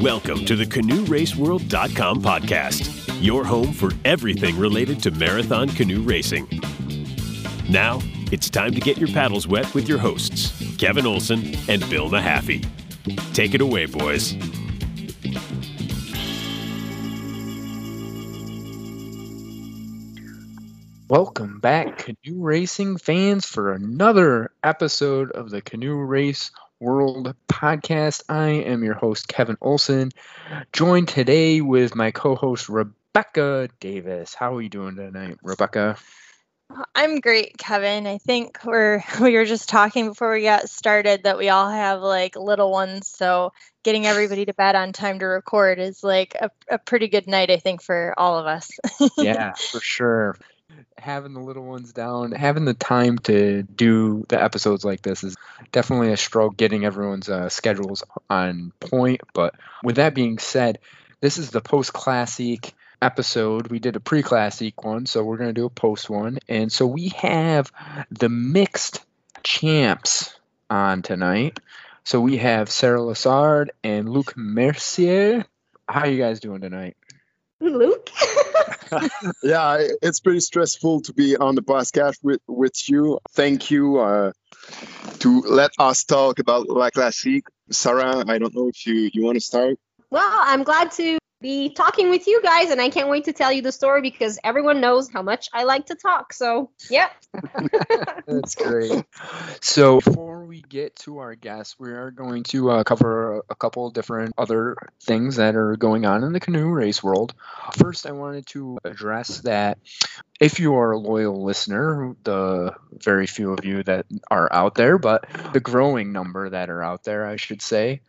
Welcome to the CanoeRaceWorld.com podcast, your home for everything related to marathon canoe racing. Now, it's time to get your paddles wet with your hosts, Kevin Olson and Bill Mahaffey. Take it away, boys. Welcome back, canoe racing fans, for another episode of the Canoe Race World podcast. I am your host, Kevin Olson, joined today with my co host, Rebecca Davis. How are you doing tonight, Rebecca? I'm great, Kevin. I think we're we were just talking before we got started that we all have like little ones, so getting everybody to bed on time to record is like a, a pretty good night, I think, for all of us. yeah, for sure having the little ones down, having the time to do the episodes like this is definitely a stroke getting everyone's uh, schedules on point. But with that being said, this is the post classic episode. We did a pre classic one, so we're going to do a post one. And so we have the mixed champs on tonight. So we have Sarah Lassard and Luke Mercier. How are you guys doing tonight? Luke. yeah, it's pretty stressful to be on the podcast with with you. Thank you uh, to let us talk about La Classique. Sarah, I don't know if you you want to start. Well, I'm glad to be talking with you guys, and I can't wait to tell you the story because everyone knows how much I like to talk. So, yep. That's great. So, before we get to our guests, we are going to uh, cover a couple different other things that are going on in the canoe race world. First, I wanted to address that if you are a loyal listener, the very few of you that are out there, but the growing number that are out there, I should say,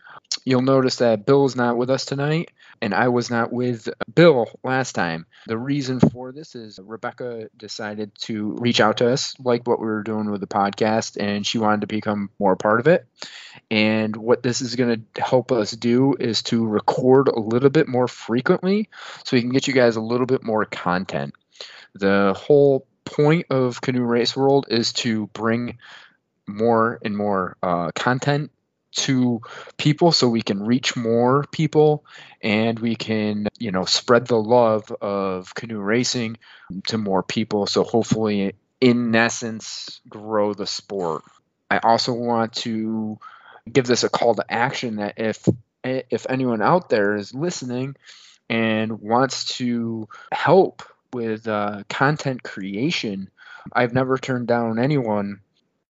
you'll notice that Bill is not with us tonight and I was not with Bill last time. The reason for this is Rebecca decided to reach out to us, like what we were doing with the podcast, and she wanted to become more part of it. And what this is going to help us do is to record a little bit more frequently so we can get you guys a little bit more content. The whole point of Canoe Race World is to bring more and more uh, content to people so we can reach more people and we can you know spread the love of canoe racing to more people. So hopefully in essence grow the sport. I also want to give this a call to action that if if anyone out there is listening and wants to help with uh, content creation i've never turned down anyone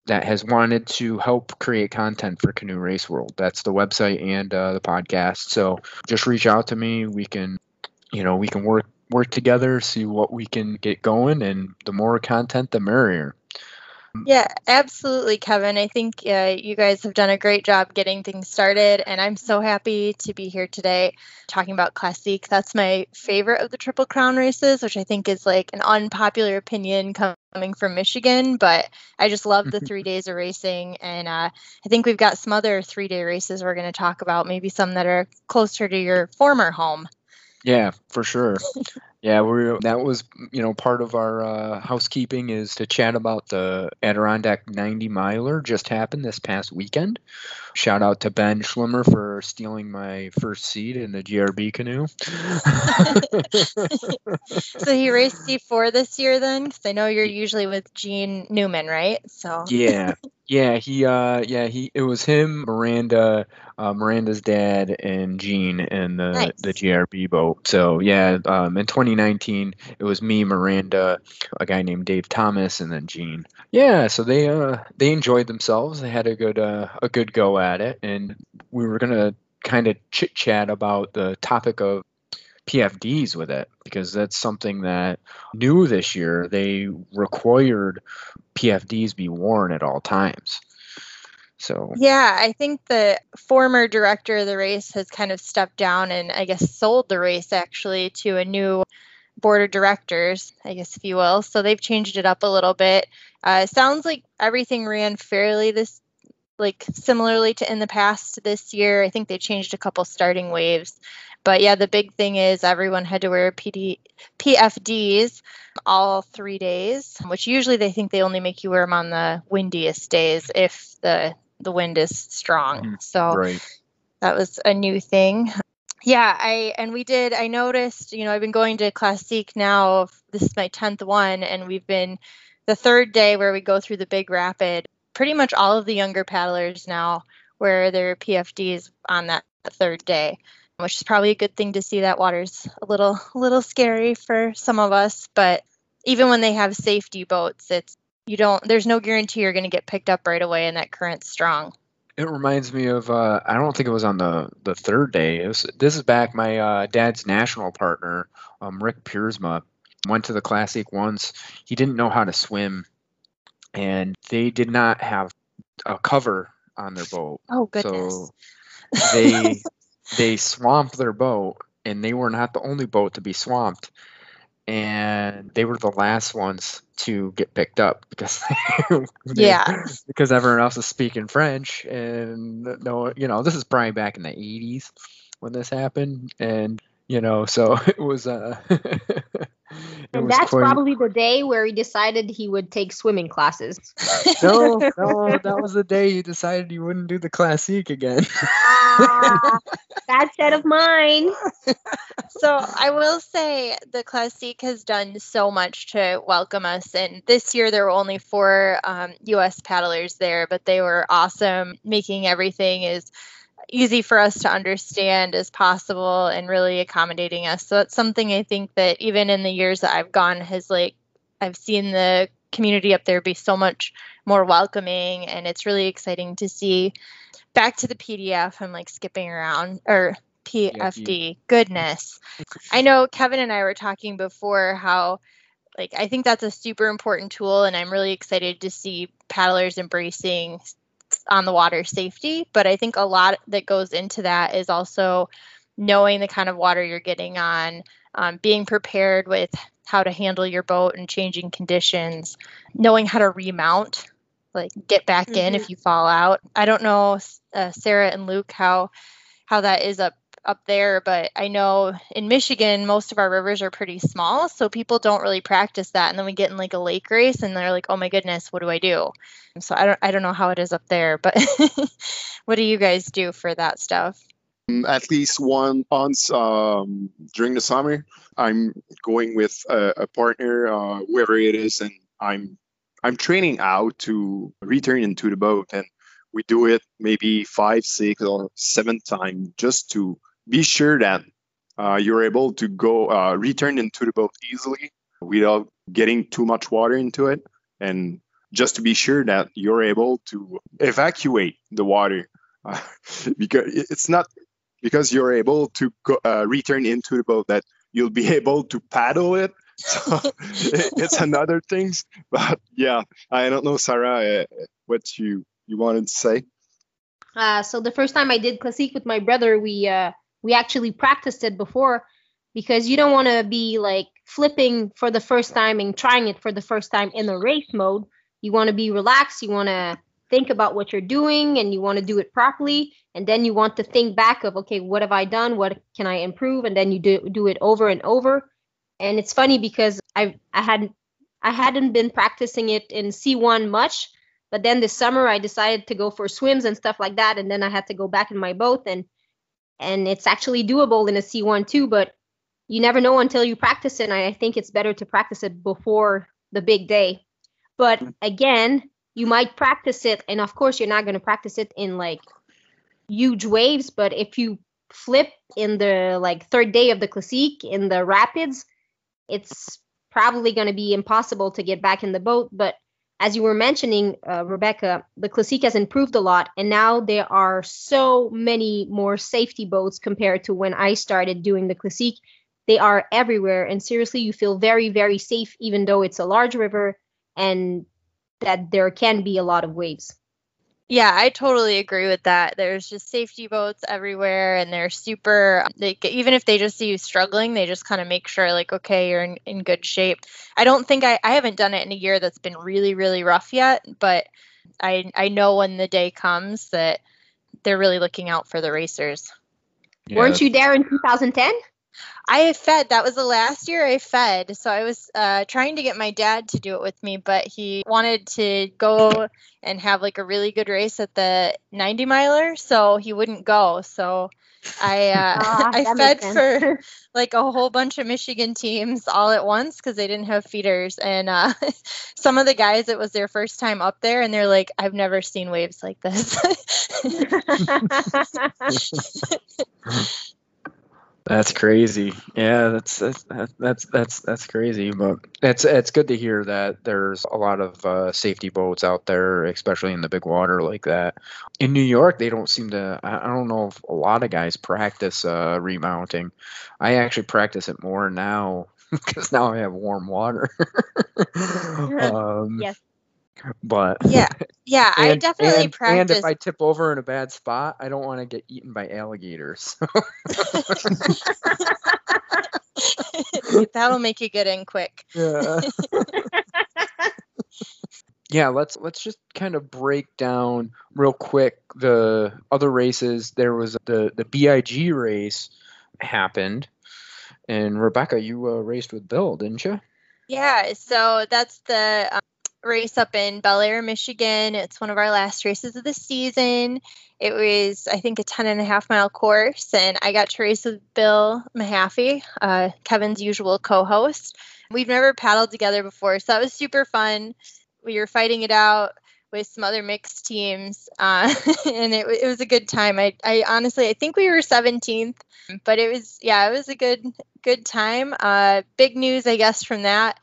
that has wanted to help create content for Canoe Race World. That's the website and uh, the podcast. So just reach out to me. We can, you know, we can work work together, see what we can get going, and the more content, the merrier. Yeah, absolutely, Kevin. I think uh, you guys have done a great job getting things started, and I'm so happy to be here today talking about Classique. That's my favorite of the Triple Crown races, which I think is like an unpopular opinion coming from Michigan, but I just love the three days of racing, and uh, I think we've got some other three day races we're going to talk about, maybe some that are closer to your former home. Yeah, for sure. Yeah, we that was you know part of our uh, housekeeping is to chat about the Adirondack 90 miler just happened this past weekend. Shout out to Ben Schlimmer for stealing my first seat in the GRB canoe. so he raced C4 this year then, because I know you're usually with Gene Newman, right? So yeah, yeah, he uh, yeah he it was him, Miranda, uh, Miranda's dad, and Gene in the Nice. the GRB boat. So yeah, um, in 2019 it was me, Miranda, a guy named Dave Thomas, and then Gene. Yeah, so they uh they enjoyed themselves. They had a good uh, a good go at it, and we were gonna kind of chit chat about the topic of PFDs with it because that's something that new this year. They required PFDs be worn at all times. So Yeah, I think the former director of the race has kind of stepped down and I guess sold the race actually to a new board of directors, I guess if you will. So they've changed it up a little bit. Uh, sounds like everything ran fairly this like similarly to in the past this year. I think they changed a couple starting waves. But yeah, the big thing is everyone had to wear PD, PFDs all three days, which usually they think they only make you wear them on the windiest days if the the wind is strong. Mhm. So right. that was a new thing. Yeah, I and we did. I noticed, you know, I've been going to Classique now. This is my tenth one, and we've been the third day where we go through the big rapid. Pretty much all of the younger paddlers now wear their PFDs on that third day, which is probably a good thing to see. That water's a little a little scary for some of us, but even when they have safety boats, it's you don't. There's no guarantee you're going to get picked up right away, and that current's strong. It reminds me of uh, I don't think it was on the the third day. Was, this is back my uh, dad's national partner, um, Rick Piersma, went to the Classic once. He didn't know how to swim, and they did not have a cover on their boat. Oh goodness! So they they swamped their boat, and they were not the only boat to be swamped and they were the last ones to get picked up because yeah because everyone else is speaking French and no you know this is probably back in the 80s when this happened and you know so it was uh and that's quite... probably the day where he decided he would take swimming classes. no, no, that was the day he decided he wouldn't do the classique again. ah, bad set of mine. so I will say the classique has done so much to welcome us, and this year there were only four um, U.S. paddlers there, but they were awesome, making everything as easy for us to understand as possible and really accommodating us. So that's something I think that even in the years that I've gone has like I've seen the community up there be so much more welcoming and it's really exciting to see back to the PDF. I'm like skipping around or PFD. Goodness. I know Kevin and I were talking before how like I think that's a super important tool and I'm really excited to see paddlers embracing on the water safety, but I think a lot that goes into that is also knowing the kind of water you're getting on, um, being prepared with how to handle your boat and changing conditions, knowing how to remount, like get back mm-hmm. in if you fall out. I don't know, uh, Sarah and Luke, how how that is up up there, but I know in Michigan most of our rivers are pretty small, so people don't really practice that. And then we get in like a lake race, and they're like, "Oh my goodness, what do I do?" So I don't I don't know how it is up there, but what do you guys do for that stuff? Mm, at least one once um, during the summer, I'm going with a, a partner, uh, whoever it is, and I'm I'm training out to return into the boat and we do it maybe five, six, or seven times just to be sure that uh, you're able to go uh, return into the boat easily without getting too much water into it. And just to be sure that you're able to evacuate the water uh, because it's not because you're able to go, uh, return into the boat that you'll be able to paddle it. So it's another things but yeah i don't know sarah uh, what you you wanted to say? Uh, so the first time i did classique with my brother we we actually practiced it before because you don't want to be like flipping for the first time and trying it for the first time in the race mode. You want to be relaxed. You want to think about what you're doing and you want to do it properly. And then you want to think back of, okay, what have I done? What can I improve? And then you do, do it over and over. And it's funny because I I hadn't I hadn't been practicing it in C1 much, but then this summer I decided to go for swims and stuff like that. And then I had to go back in my boat and and it's actually doable in a C1 too, but you never know until you practice it. And I think it's better to practice it before the big day. But mm. again, you might practice it, and of course, you're not going to practice it in like huge waves. But if you flip in the like third day of the classique in the rapids, it's probably going to be impossible to get back in the boat. But as you were mentioning, uh, Rebecca, the Classique has improved a lot, and now there are so many more safety boats compared to when I started doing the Classique. They are everywhere, and seriously, you feel very, very safe, even though it's a large river and that there can be a lot of waves. Yeah, I totally agree with that. There's just safety boats everywhere, and they're super. Um, they even if they just see you struggling, they just kind of make sure, like, okay, you're in, in good shape. I don't think I I haven't done it in a year that's been really really rough yet, but I I know when the day comes that they're really looking out for the racers. Yeah. Weren't you there in 2010? I fed. That was the last year I fed. So I was uh, trying to get my dad to do it with me, but he wanted to go and have like a really good race at the 90 miler, so he wouldn't go. So I uh, Ah, I fed for like a whole bunch of Michigan teams all at once because they didn't have feeders. And uh, some of the guys, it was their first time up there, and they're like, "I've never seen waves like this." That's crazy. Yeah, that's that's that's that's that's crazy. But it's it's good to hear that there's a lot of uh, safety boats out there, especially in the big water like that. In New York, they don't seem to. I don't know if a lot of guys practice uh, remounting. I actually practice it more now because now I have warm water. um, Yes. But yeah, yeah, I definitely and, practice. And if I tip over in a bad spot, I don't want to get eaten by alligators. That'll make you get in quick. yeah. yeah, let's let's just kind of break down real quick the other races. There was the the BIG race happened, and Rebecca, you uh, raced with Bill, didn't you? Yeah, so that's the um, race up in Bellaire, Michigan. It's one of our last races of the season. It was, I think, a 10 and a half mile course, and I got to race with Bill Mahaffey, uh, Kevin's usual co host. We've never paddled together before, so that was super fun. We were fighting it out with some other mixed teams, uh, and it, it was a good time. I, I honestly, I think we were 17th, but it was, yeah, it was a good, good time. Uh, big news, I guess, from that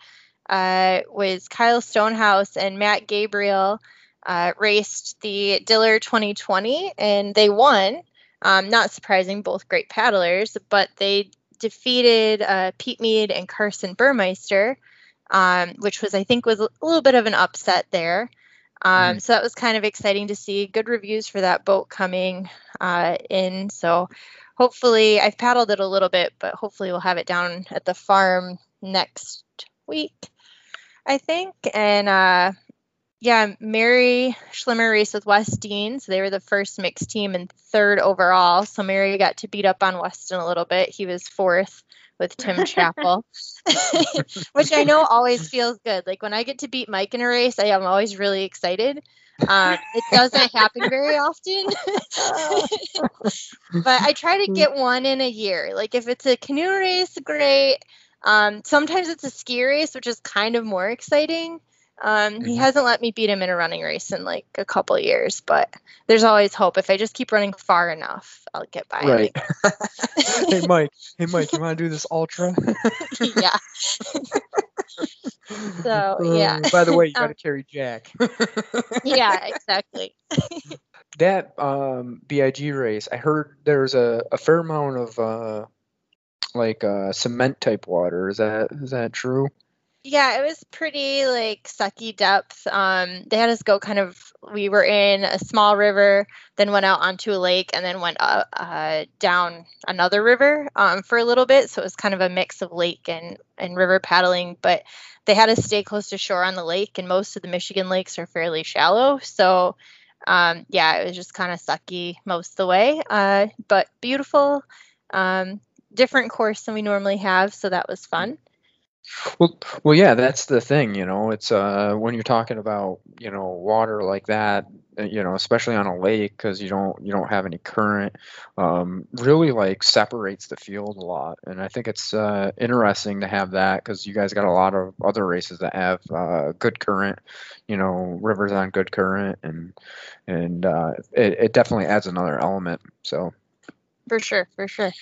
uh, was Kyle Stonehouse and Matt Gabriel uh, raced the Diller 2020 and they won. Um, not surprising, both great paddlers, but they defeated uh, Pete Mead and Carson Burmeister, um, which was, I think, was a little bit of an upset there. Um, So that was kind of exciting to see. Good reviews for that boat coming uh, in. So hopefully, I've paddled it a little bit, but hopefully, we'll have it down at the farm next week, I think. And uh, yeah, Mary Schlimmer raced with West Dean. So they were the first mixed team and third overall. So Mary got to beat up on Weston a little bit. He was fourth with Tim Chappell, which I know always feels good. Like when I get to beat Mike in a race, I am always really excited. Um, it doesn't happen very often, but I try to get one in a year. Like if it's a canoe race, great. Um, sometimes it's a ski race, which is kind of more exciting. Um, he Mhm. hasn't let me beat him in a running race in like a couple years, but there's always hope. If I just keep running far enough, I'll get by. Right. hey Mike. Hey Mike, you want to do this ultra? yeah. So, yeah. Uh, by the way, you got Um, to carry Jack. yeah, exactly. that um BIG race, I heard there's a, a fair amount of uh like uh cement type water. Is that is that true? Yeah, it was pretty like sucky depth. Um, they had us go kind of. We were in a small river, then went out onto a lake, and then went uh, uh, down another river um, for a little bit. So it was kind of a mix of lake and and river paddling. But they had us stay close to shore on the lake, and most of the Michigan lakes are fairly shallow. So um, yeah, it was just kind of sucky most of the way, uh, but beautiful. Um, different course than we normally have, so that was fun. Well, well, yeah, that's the thing, you know. It's uh when you're talking about, you know, water like that, uh, you know, especially on a lake because you don't you don't have any current, um, really like separates the field a lot. And I think it's uh interesting to have that because you guys got a lot of other races that have uh good current, you know, rivers on good current, and and uh, it it definitely adds another element. So. For sure, for sure.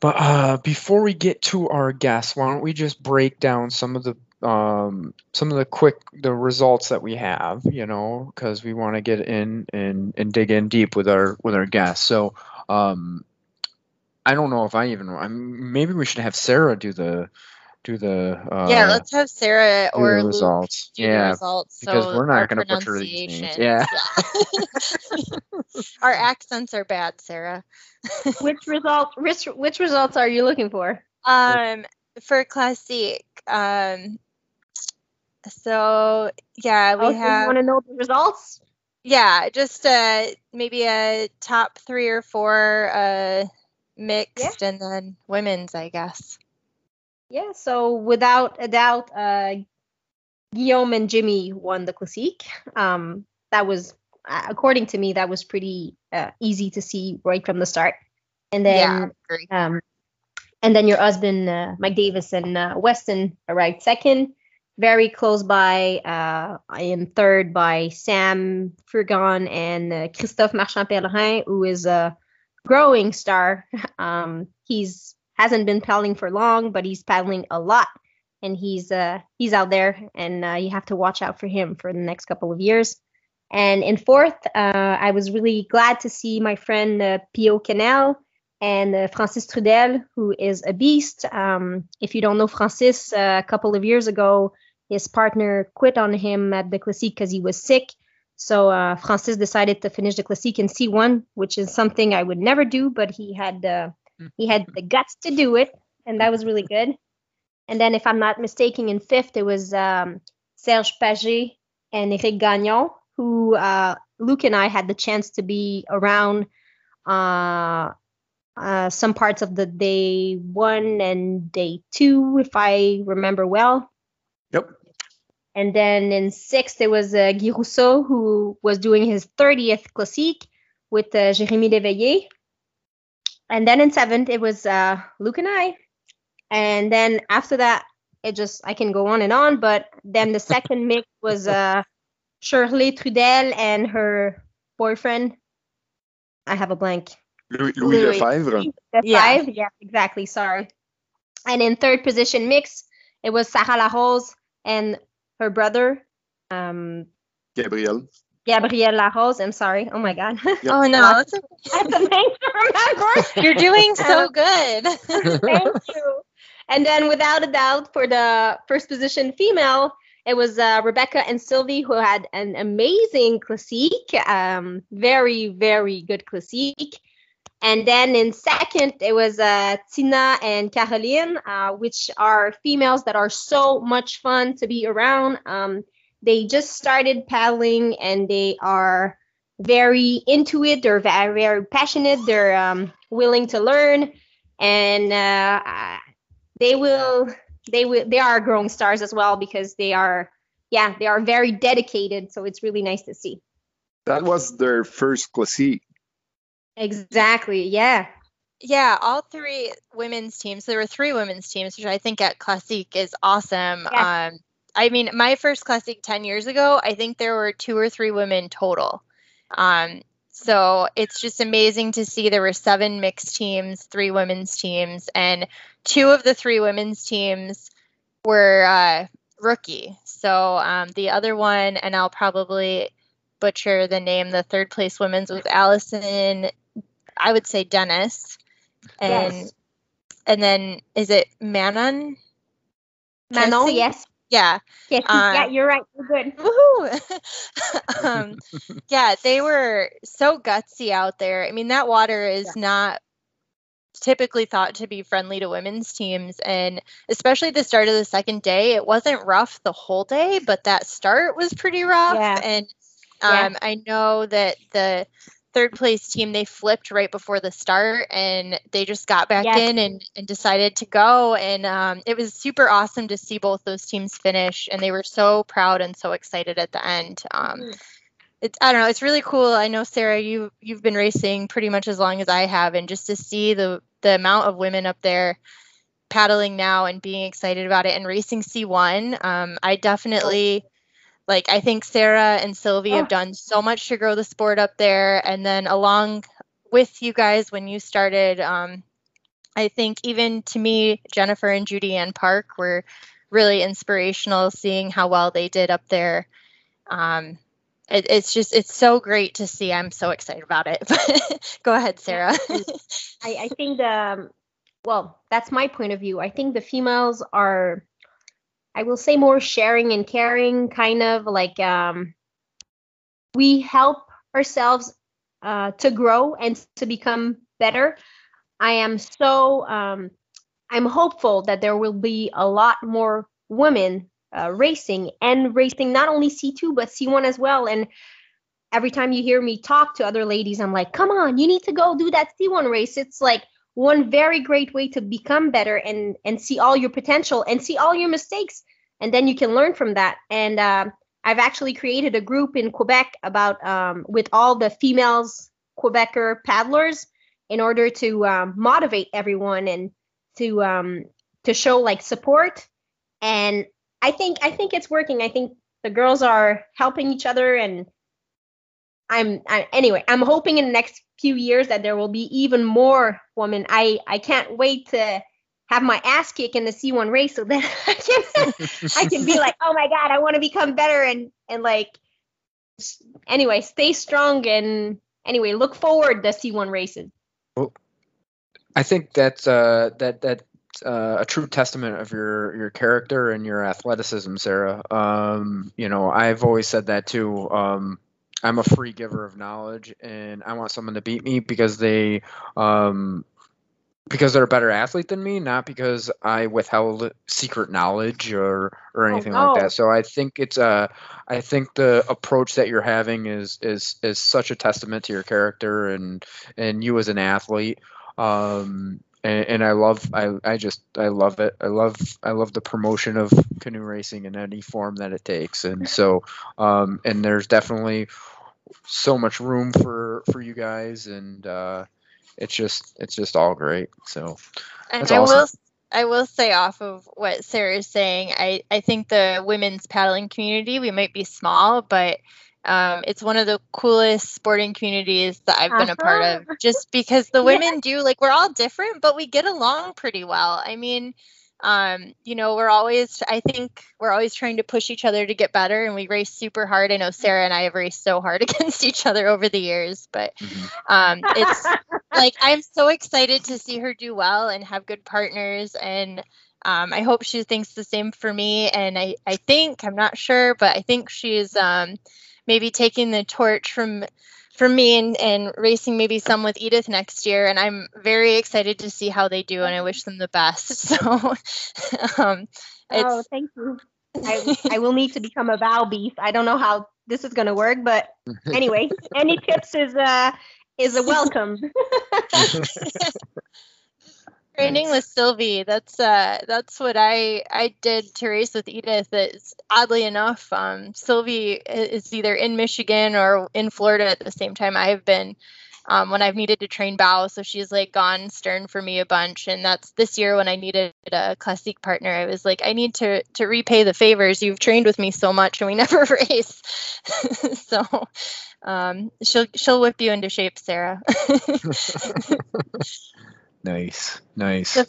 But uh, before we get to our guests, why don't we just break down some of the um, some of the quick the results that we have, you know, because we want to get in and and dig in deep with our with our guests. So um, I don't know if I even I'm, maybe we should have Sarah do the do the uh, yeah, let's have Sarah do the or results. do the Yeah, results. because so we're not gonna butcher these names. Yeah. yeah. our accents are bad, Sarah. which results? Which which results are you looking for? Um, for classic, um, so yeah, we Oh, so you have want to know the results? yeah, just uh maybe a top three or four uh mixed, and then women's, I guess. Yeah, so without a doubt, uh, Guillaume and Jimmy won the Classique. Um, that was, uh, according to me, that was pretty uh, easy to see right from the start. And then, yeah, um, and then your husband, uh, Mike Davis and uh, Weston arrived second, very close by uh, in third by Sam Furgon and uh, Christophe Marchand-Pellerin, who is a growing star. Um, he's hasn't been paddling for long, but he's paddling a lot, and he's uh, he's out there, and uh, you have to watch out for him for the next couple of years. And in fourth, uh, I was really glad to see my friend uh, Pio Canel and uh, Francis Trudel, who is a beast. Um, if you don't know Francis, uh, a couple of years ago, his partner quit on him at the Classique because he was sick. So uh, Francis decided to finish the Classique in C1, which is something I would never do, but he had uh, he had the guts to do it, and that was really good. And then, if I'm not mistaken, in fifth it was um, Serge Paget and Eric Gagnon, who uh, Luke and I had the chance to be around uh, uh, some parts of the day one and day two, if I remember well. Yep. And then in sixth, it was uh, Guy Rousseau, who was doing his 30th Classique with uh, Jérémy Léveillé. And then in seventh, it was uh, Luke and I. And then after that, it just, I can go on and on. But then the second mix was uh, Shirley Trudel and her boyfriend. I have a blank. Louis, Louis, Louis. Lefebvre. The Yeah. Yeah, exactly. Sorry. And in third position mix, it was Sarah Larose and her brother, um, Gabriel. Gabrielle Larose. I'm sorry. Oh my God. Yep. Oh no, it's okay. I have the name to remember. you're doing so Um, good. Thank you. And then, without a doubt, for the first position female, it was uh, Rebecca and Sylvie who had an amazing classique, um, very, very good classique. And then in second, it was uh, Tina and Caroline, uh, which are females that are so much fun to be around. Um, they just started paddling and they are very into it. They're very, very passionate. They're um, willing to learn, and uh, uh, they will. They will. They are growing stars as well because they are. Yeah, they are very dedicated. So it's really nice to see. That was their first classique. Exactly. Yeah. yeah, all three women's teams. There were three women's teams, which I think at Classique is awesome. Yeah. Um, I mean, my first classic 10 years ago, I think there were two or three women total. Um, so it's just amazing to see there were seven mixed teams, three women's teams, and two of the three women's teams were uh, rookie. So um, the other one, and I'll probably butcher the name, the third place women's was Allison, I would say Dennis. And Yes. and then is it Manon? Manon. Yes. Yeah. Yes. Uh, yeah. You're right. You're good. Woohoo! um, yeah, they were so gutsy out there. I mean, that water is not typically thought to be friendly to women's teams, and especially the start of the second day, it wasn't rough the whole day, but that start was pretty rough. Yeah. And Yeah. um, I know that the third place team they flipped right before the start and they just got back Yes. in and, and decided to go and um, it was super awesome to see both those teams finish and they were so proud and so excited at the end um, Mm. it's i don't know it's really cool i know sarah you you've been racing pretty much as long as i have and just to see the the amount of women up there paddling now and being excited about it and racing c1 um, i definitely like I think Sarah and Sylvie Oh. have done so much to grow the sport up there, and then along with you guys when you started, um, I think even to me, Jennifer and Judy Ann Park were really inspirational. Seeing how well they did up there, um, it, it's just it's so great to see. I'm so excited about it. Go ahead, Sarah. I, I think the well, that's my point of view. I think the females are, I will say, more sharing and caring, kind of like um, we help ourselves uh, to grow and to become better. I am so um, I'm hopeful that there will be a lot more women uh, racing and racing not only C2 but C1 as well. And every time you hear me talk to other ladies, I'm like, come on, you need to go do that C1 race. It's like one very great way to become better and and see all your potential and see all your mistakes. And then you can learn from that. And uh, i've actually created a group in quebec about um, with all the females quebecer paddlers in order to um, motivate everyone and to um, to show like support. And i think i think it's working. I think the girls are helping each other and i'm I, anyway i'm hoping in the next few years that there will be even more women i i can't wait to have my ass kick in the c1 race so that i can i can be like oh my god i want to become better and and like anyway stay strong and anyway look forward to c1 races i think that's uh that that uh, a true testament of your your character and your athleticism, Sarah. Um, you know, I've always said that too. Um, I'm a free giver of knowledge, and I want someone to beat me because they um, because they're a better athlete than me, not because I withheld secret knowledge or or oh, anything oh, no. like that. So I think it's uh I think the approach that you're having is is is such a testament to your character and and you as an athlete. Um, and, and, I love I, I just I love it. I love I love the promotion of canoe racing in any form that it takes. And so um, and there's definitely so much room for for you guys and uh, it's just it's just all great. So and I awesome. will I will say off of what Sarah is saying, I, I think the women's paddling community, we might be small, but um, it's one of the coolest sporting communities that I've been uh-huh. a part of uh-huh. just because the women yeah. do like we're all different, but we get along pretty well. I mean, um, you know, we're always, I think we're always trying to push each other to get better and we race super hard. I know Sarah and I have raced so hard against each other over the years, but mm-hmm. um, it's like I'm so excited to see her do well and have good partners. And um, I hope she thinks the same for me. And I, I think, I'm not sure, but I think she's um, maybe taking the torch from from me and, and racing maybe some with Edith next year. And I'm very excited to see how they do and I wish them the best. So um, Oh, thank you. I, I will need to become a Val beef. I don't know how this is gonna work, but anyway, any tips is uh is a welcome. training with Sylvie. That's uh that's what I I did to race with Edith. It's oddly enough, um, Sylvie is either in Michigan or in Florida at the same time I've been. Um, when I've needed to train bow, so she's like gone stern for me a bunch, and that's this year when I needed a classic partner. I was like, I need to to repay the favors. You've trained with me so much, and we never race. so um, she'll she'll whip you into shape, Sarah. Nice, nice. The,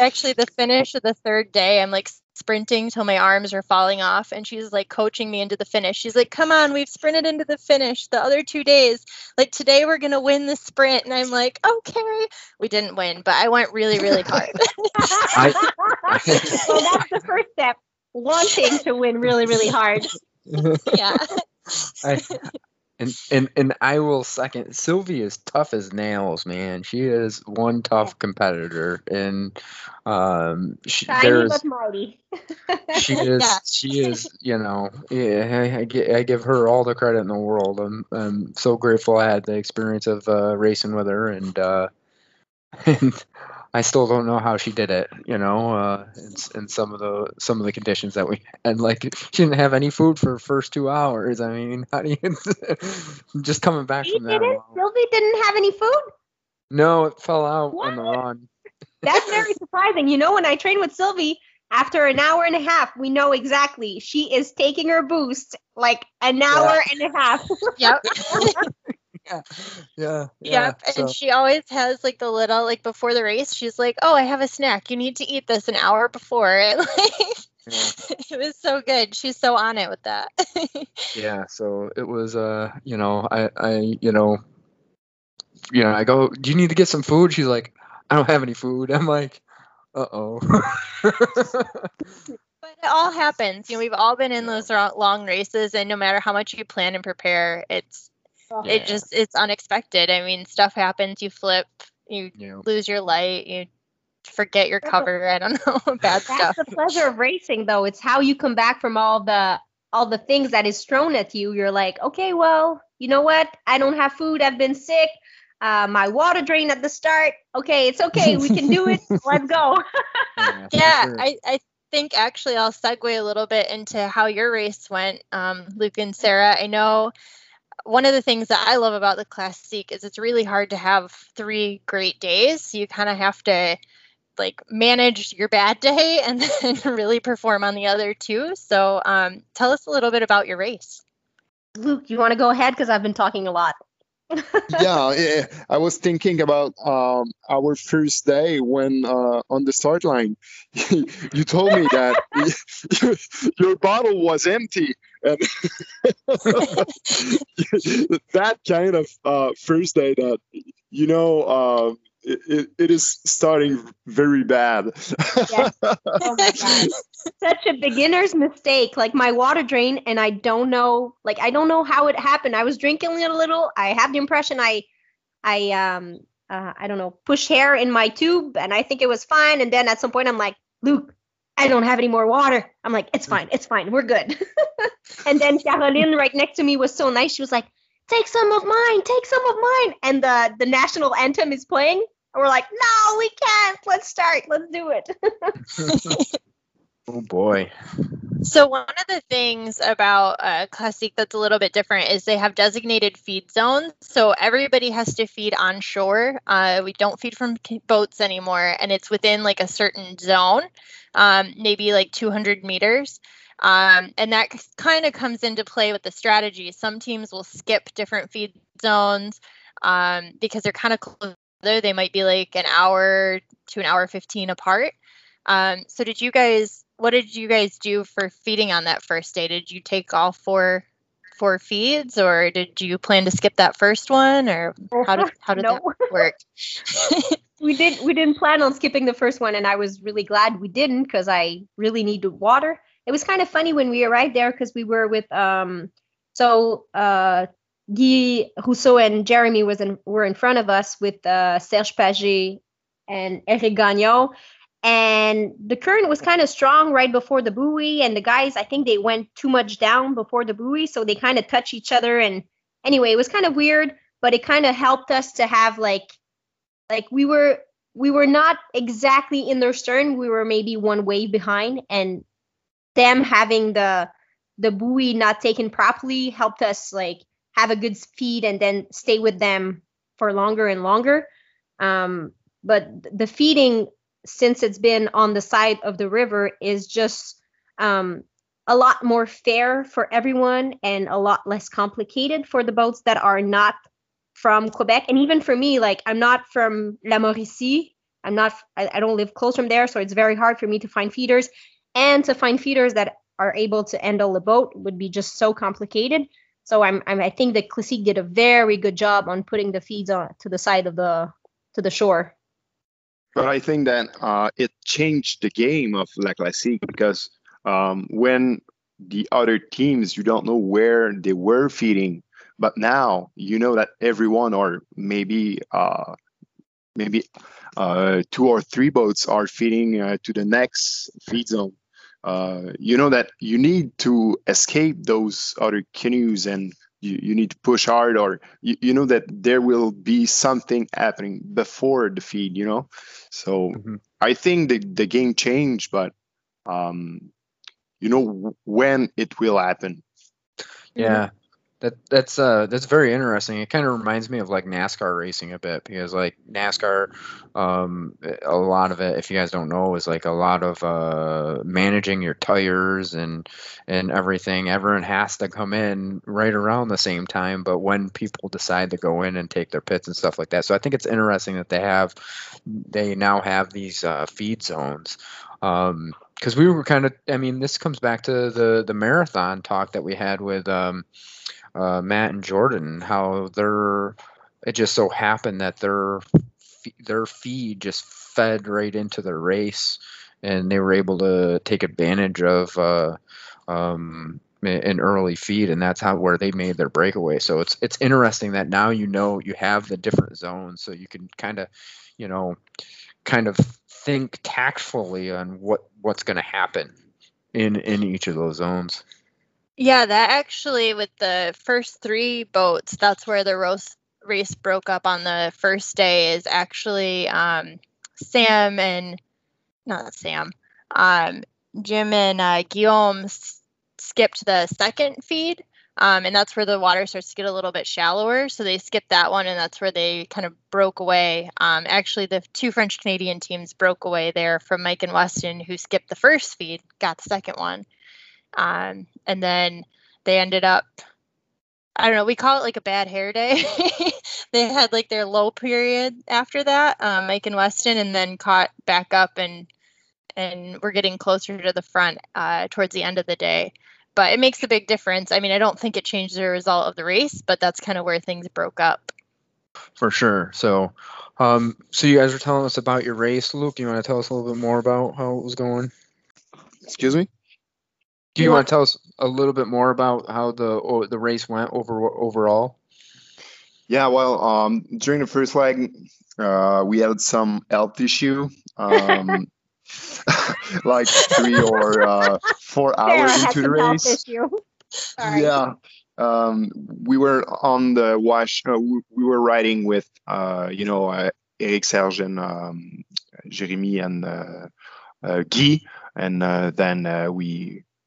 actually, the finish of the third day, I'm like sprinting till my arms are falling off, and she's like coaching me into the finish. She's like, "Come on, we've sprinted into the finish. The other two days, like today, we're gonna win the sprint." And I'm like, "Okay." We didn't win, but I went really, really hard. I, well, that's the first step. Wanting to win really, really hard. yeah. I, and and and I will second. Sylvie is tough as nails, man. She is one tough competitor, and um, she, Tiny there's but mighty. she is yeah. she is you know yeah I, I, I, give her all the credit in the world. I'm I'm so grateful I had the experience of uh, racing with her, and uh, and I still don't know how she did it. You know, uh, in, in some of the some of the conditions that we had, like she didn't have any food for the first two hours. I mean, how do you just coming back she from that? Didn't? Sylvie didn't have any food. No, it fell out what? on the run. That's very surprising. You know, when I train with Sylvie, after an hour and a half, we know exactly she is taking her boost like an hour yeah. and a half. Yep. Yeah, yeah, yeah. Yep. So. And she always has like the little like before the race, she's like, "Oh, I have a snack. You need to eat this an hour before." Like, yeah. it was so good. She's so on it with that. yeah. So it was, uh, you know, I, I, you know, you know, I go, "Do you need to get some food?" She's like, "I don't have any food." I'm like, "Uh oh." But it all happens. You know, we've all been in those long races, and no matter how much you plan and prepare, it's yeah. It just it's unexpected. I mean, stuff happens. You flip, you yeah. lose your light, you forget your cover. I don't know, bad That's stuff. That's the pleasure of racing, though. It's how you come back from all the all the things that is thrown at you. You're like, okay, well, you know what? I don't have food. I've been sick. uh, my water drain at the start. Okay, it's okay. We can do it. Let's go. yeah, yeah sure. I, I think actually I'll segue a little bit into how your race went, um, Luke and Sarah. I know one of the things that I love about the Classique is it's really hard to have three great days. So you kind of have to like manage your bad day and then really perform on the other two. So um, tell us a little bit about your race. Luke, you want to go ahead because I've been talking a lot. yeah, yeah, I was thinking about um, our first day when uh, on the start line, you told me that your bottle was empty, and that kind of uh, first day that you know um, it, it is starting very bad. Oh. Such a beginner's mistake. Like my water drain, and I don't know, like I don't know how it happened. I was drinking a little. I have the impression I, I um, uh, I don't know, push hair in my tube, and I think it was fine. And then at some point, I'm like, Luke, I don't have any more water. I'm like, it's mm. fine, it's fine, we're good. and then Caroline right next to me was so nice. She was like, take some of mine, take some of mine. And the the national anthem is playing. And we're like, no, we can't. Let's start. Let's do it. oh boy. So one of the things about uh, Classique that's a little bit different is they have designated feed zones. So everybody has to feed on shore. Uh, we don't feed from boats anymore, and it's within like a certain zone, um, maybe like 200 meters. Um, and that kind of comes into play with the strategy. Some teams will skip different feed zones um, because they're kind of close they might be like an hour to an hour 15 apart. Um, so did you guys, what did you guys do for feeding on that first day? Did you take all four four feeds or did you plan to skip that first one or how did, how did no. that work? we did we didn't plan on skipping the first one and I was really glad we didn't because I really needed water. It was kind of funny when we arrived there because we were with um so uh Guy Rousseau and Jeremy was in, were in front of us with uh, Serge Paget and Eric Gagnon. And the current was kind of strong right before the buoy. And the guys, I think they went too much down before the buoy. So they kind of touch each other. And anyway, it was kind of weird, but it kind of helped us to have like, like we were, we were not exactly in their stern. We were maybe one wave behind. And them having the, the buoy not taken properly helped us like have a good feed and then stay with them for longer and longer. Um, but the feeding, since it's been on the side of the river, is just um, a lot more fair for everyone and a lot less complicated for the boats that are not from Quebec. And even for me, like I'm not from La Mauricie. I'm not. I, I don't live close from there, so it's very hard for me to find feeders. And to find feeders that are able to handle the boat would be just so complicated. So I'm, I'm I think that Classique did a very good job on putting the feeds on to the side of the to the shore. But I think that uh, it changed the game of La Classique because um, when the other teams you don't know where they were feeding, but now you know that everyone or maybe uh, maybe uh, two or three boats are feeding uh, to the next feed zone. Uh, you know that you need to escape those other canoes and you, you need to push hard or you, you know that there will be something happening before the feed you know? So mm-hmm. i think the, the game changed but um, you know when it will happen. Yeah that that's uh that's very interesting. It kind of reminds me of like NASCAR racing a bit because like NASCAR, um, a lot of it, if you guys don't know, is like a lot of uh managing your tires and and everything. Everyone has to come in right around the same time, but when people decide to go in and take their pits and stuff like that, so I think it's interesting that they have they now have these uh, feed zones. Um, because we were kind of, I mean, this comes back to the the marathon talk that we had with um uh, Matt and Jordan, how they're it just so happened that their their feed just fed right into the race, and they were able to take advantage of uh, um, an early feed, and that's how where they made their breakaway. So it's it's interesting that now you know you have the different zones, so you can kind of, you know, kind of think tactfully on what what's going to happen in in each of those zones. Yeah, that actually with the first three boats, that's where the race race broke up on the first day is actually um, Sam and not Sam, um, Jim and uh, Guillaume s- skipped the second feed. Um, and that's where the water starts to get a little bit shallower. So they skipped that one, and that's where they kind of broke away. Um, actually, the two French Canadian teams broke away there from Mike and Weston, who skipped the first feed, got the second one. Um, and then they ended up, I don't know, we call it like a bad hair day. they had like their low period after that, um, Mike and Weston, and then caught back up and and we're getting closer to the front uh, towards the end of the day. But it makes a big difference. I mean, I don't think it changed the result of the race, but that's kind of where things broke up. For sure. So, um, so you guys were telling us about your race, Luke. You want to tell us a little bit more about how it was going? Excuse me. Do you Yeah. want to tell us a little bit more about how the the race went over overall? Yeah, well, um, during the first leg, uh, we had some health issue, um, like three or uh, four hours had into the race. issue. Yeah, um, we were on the wash. Uh, we, we were riding with, uh, you know, uh, Eric Serge and um, Jeremy and uh, uh, Guy, and uh, then uh,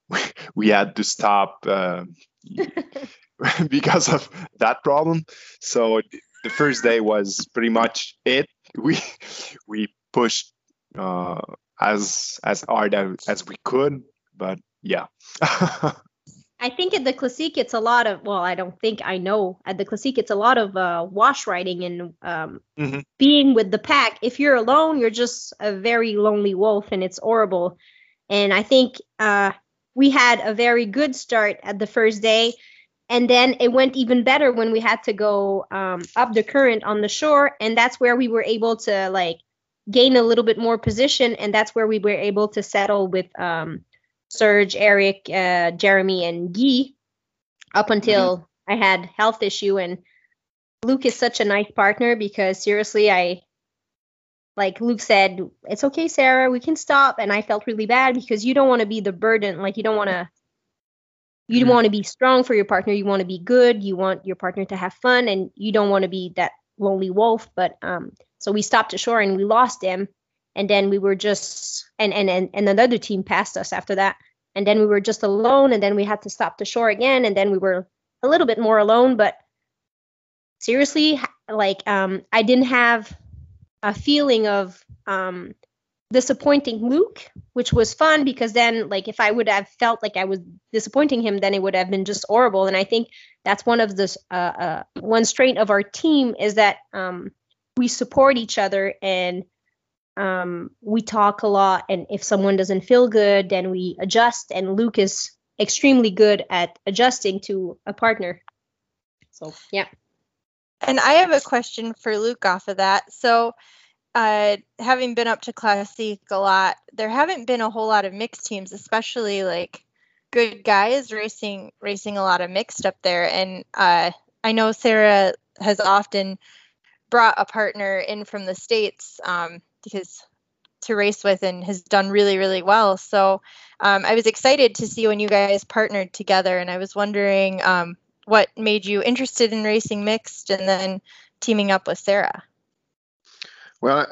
we we had to stop uh, because of that problem. So the first day was pretty much it. We we pushed uh, as as hard as, as we could, but yeah. I think at the Classique, it's a lot of, well, I don't think I know. At the Classique, it's a lot of uh, wash riding and um, Mhm. being with the pack. If you're alone, you're just a very lonely wolf and it's horrible. And I think uh, we had a very good start at the first day. And then it went even better when we had to go um, up the current on the shore. And that's where we were able to like gain a little bit more position. And that's where we were able to settle with um, Serge, Eric, uh, Jeremy, and Guy up until I had health issue. And Luke is such a nice partner because seriously, I like Luke said, it's okay, Sarah, we can stop. And I felt really bad because you don't want to be the burden. Like you don't want to. You Mhm. want to be strong for your partner. You want to be good. You want your partner to have fun, and you don't want to be that lonely wolf. But um, so we stopped ashore and we lost him, and then we were just and and and, and another team passed us after that and then we were just alone and then we had to stop the shore again and then we were a little bit more alone but seriously like um i didn't have a feeling of um disappointing luke which was fun because then like if i would have felt like i was disappointing him then it would have been just horrible. And i think that's one of the uh, uh one strength of our team is that um we support each other and um, we talk a lot. And if someone doesn't feel good then we adjust. And luke is extremely good at adjusting to a partner. So yeah And I have a question for Luke off of that. So, uh, having been up to Classic a lot, there haven't been a whole lot of mixed teams, especially like good guys racing racing a lot of mixed up there. And uh, I know Sarah has often brought a partner in from the states um, because to race with and has done really really well. So um, I was excited to see when you guys partnered together, and I was wondering um, what made you interested in racing mixed and then teaming up with Sarah. Well,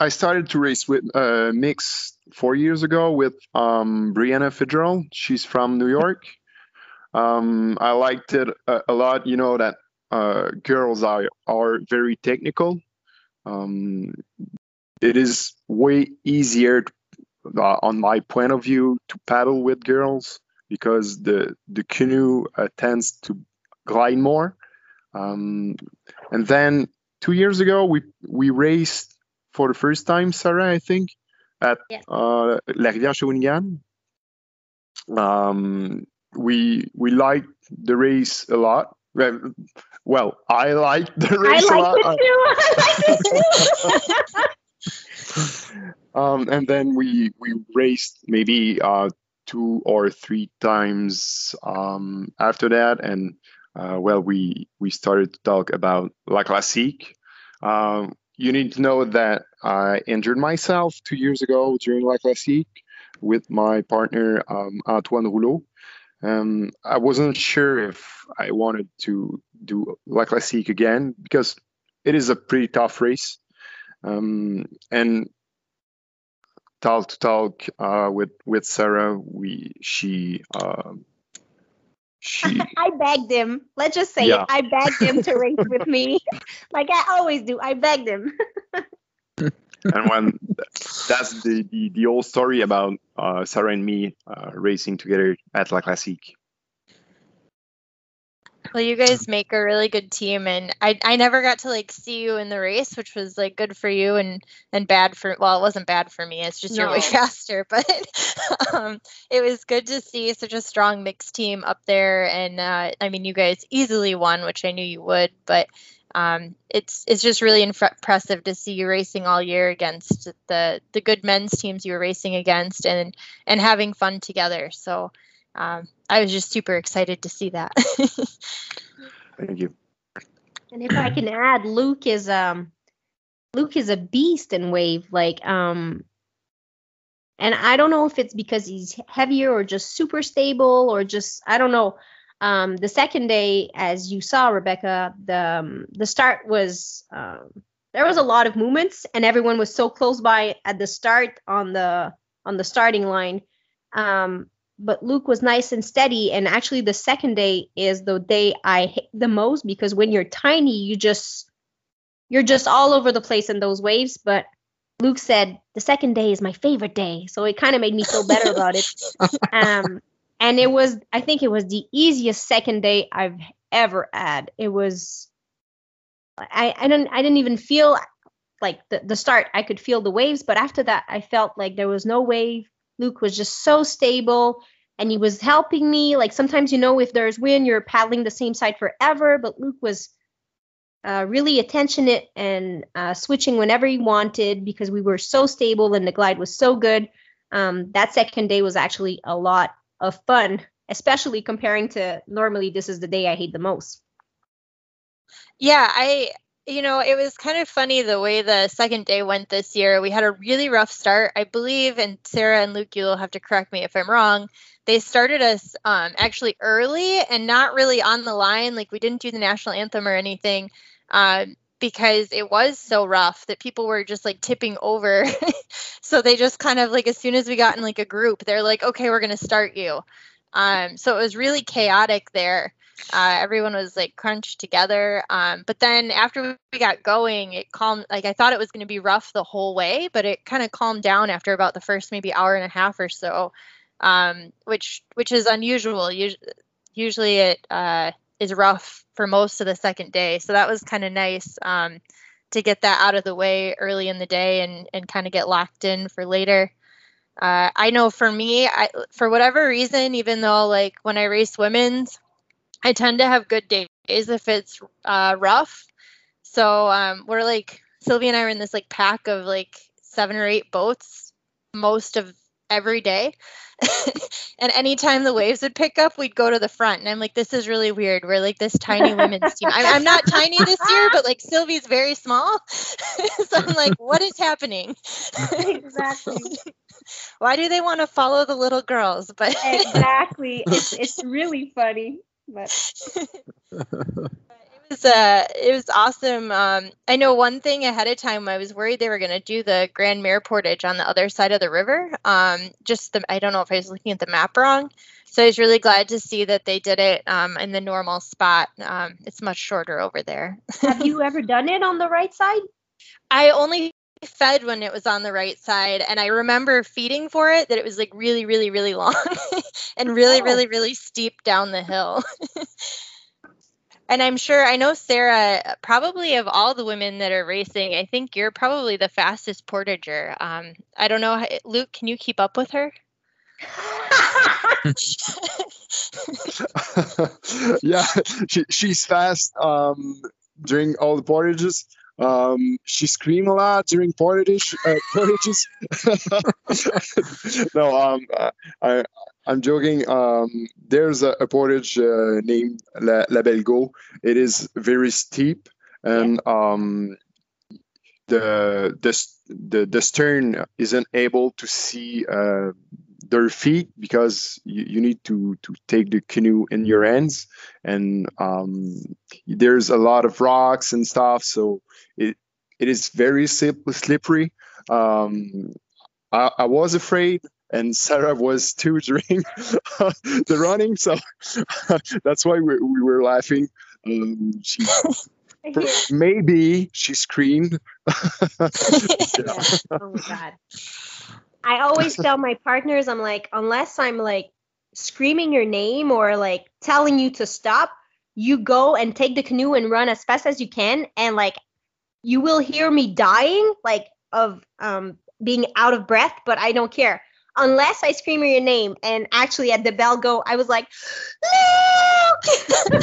I- started to race with uh, mix four years ago with um, Brianna Fitzgerald. She's from New York. Um, I liked it a, a lot. You know that uh, girls are are very technical. Um, it is way easier, to, uh, on my point of view, to paddle with girls because the the canoe uh, tends to glide more. Um, and then two years ago, we we raced for the first time, Sarah, I think, at Yeah. uh, La Rivière Shawinigan. Um, we we liked the race a lot. Well, I liked the i race a lot. it too i like it too um, and then we we raced maybe uh, two or three times um, after that, and uh, well, we we started to talk about La Classique. Um, you need to know that I injured myself two years ago during La Classique with my partner um, Antoine Rouleau. Um, I wasn't sure if I wanted to do La Classique again because it is a pretty tough race. Um, and talk to talk uh, with with Sarah, we she uh, she I begged him. Let's just say Yeah. it. I begged him to race with me, like I always do. I begged him. and when that's the, the the old story about uh, Sarah and me uh, racing together at La Classique. Well, you guys make a really good team, and I I never got to like see you in the race, which was like good for you and and bad for well, it wasn't bad for me. It's just you're way faster, but um, it was good to see such a strong mixed team up there. And uh, I mean, you guys easily won, which I knew you would, but um, it's it's just really inf- impressive to see you racing all year against the the good men's teams you were racing against, and and having fun together. So. Um, I was just super excited to see that. Thank you. And if I can add, Luke is um Luke is a beast in wave. Like um and I don't know if it's because he's heavier or just super stable or just I don't know. Um the second day, as you saw, Rebecca, the um, the start was um there was a lot of movements and everyone was so close by at the start on the on the starting line. Um but Luke was nice and steady. And actually, the second day is the day I hate the most because when you're tiny, you just you're just all over the place in those waves. But Luke said the second day is my favorite day, so it kind of made me feel better about it. Um, and it was I think it was the easiest second day I've ever had. It was I I didn't I didn't even feel like the, the start I could feel the waves, but after that I felt like there was no wave. Luke was just so stable and he was helping me. Like sometimes, you know, if there's wind, you're paddling the same side forever, but Luke was uh, really attentionate and uh, switching whenever he wanted because we were so stable and the glide was so good. Um, that second day was actually a lot of fun, especially comparing to normally this is the day I hate the most. Yeah, I, you know, it was kind of funny the way the second day went this year. We had a really rough start, I believe, and Sarah and Luke, you'll have to correct me if I'm wrong. They started us um, actually early and not really on the line. Like we didn't do the national anthem or anything um, because it was so rough that people were just like tipping over. so they just kind of like, as soon as we got in like a group, they're like, okay, we're going to start you. Um, so it was really chaotic there uh, everyone was like crunched together um, but then after we got going it calmed like i thought it was going to be rough the whole way but it kind of calmed down after about the first maybe hour and a half or so um, which which is unusual. Us- usually it uh, is rough for most of the second day so that was kind of nice um, to get that out of the way early in the day and and kind of get locked in for later. Uh, I know for me, I, for whatever reason, even though like when I race women's, I tend to have good days if it's uh, rough. So um, we're like Sylvia and I are in this like pack of like seven or eight boats most of every day. and anytime the waves would pick up, we'd go to the front. And I'm like, this is really weird. We're like this tiny women's team. I'm, I'm not tiny this year, but like Sylvie's very small. so I'm like, what is happening? exactly. Why do they want to follow the little girls? But exactly. It's, it's really funny. But it was uh it was awesome. Um i know one thing ahead of time i was worried they were going to do the Grand-Mère portage on the other side of the river. Um just the i don't know if i was looking at the map wrong so i was really glad to see that they did it um in the normal spot. Um it's much shorter over there. Have you ever done it on the right side? i only fed when it was on the right side and i remember feeding for it that it was like really really really long and really Oh. really really steep down the hill and i'm sure i know sarah probably of all the women that are racing i think you're probably the fastest portager um, i don't know luke can you keep up with her yeah, she, she's fast um, during all the portages. Um, she scream a lot during portage, uh, portages. no, um, I, I'm joking. Um, there's a, a portage uh, named La, La Belgo. It is very steep and um, the, the the the stern isn't able to see uh, their feet because you, you need to to take the canoe in your hands. And um, there's a lot of rocks and stuff so it it is very slippery. Um, I, I was afraid and Sarah was too during the running so that's why we, we were laughing. Um, she maybe she screamed. Yeah. oh my god I always tell my partners, I'm like, unless I'm like screaming your name or like telling you to stop, you go and take the canoe and run as fast as you can. And like, you will hear me dying, like, of um, being out of breath, but I don't care. Unless I scream your name. And actually, at the Belgo, I was like, Luke!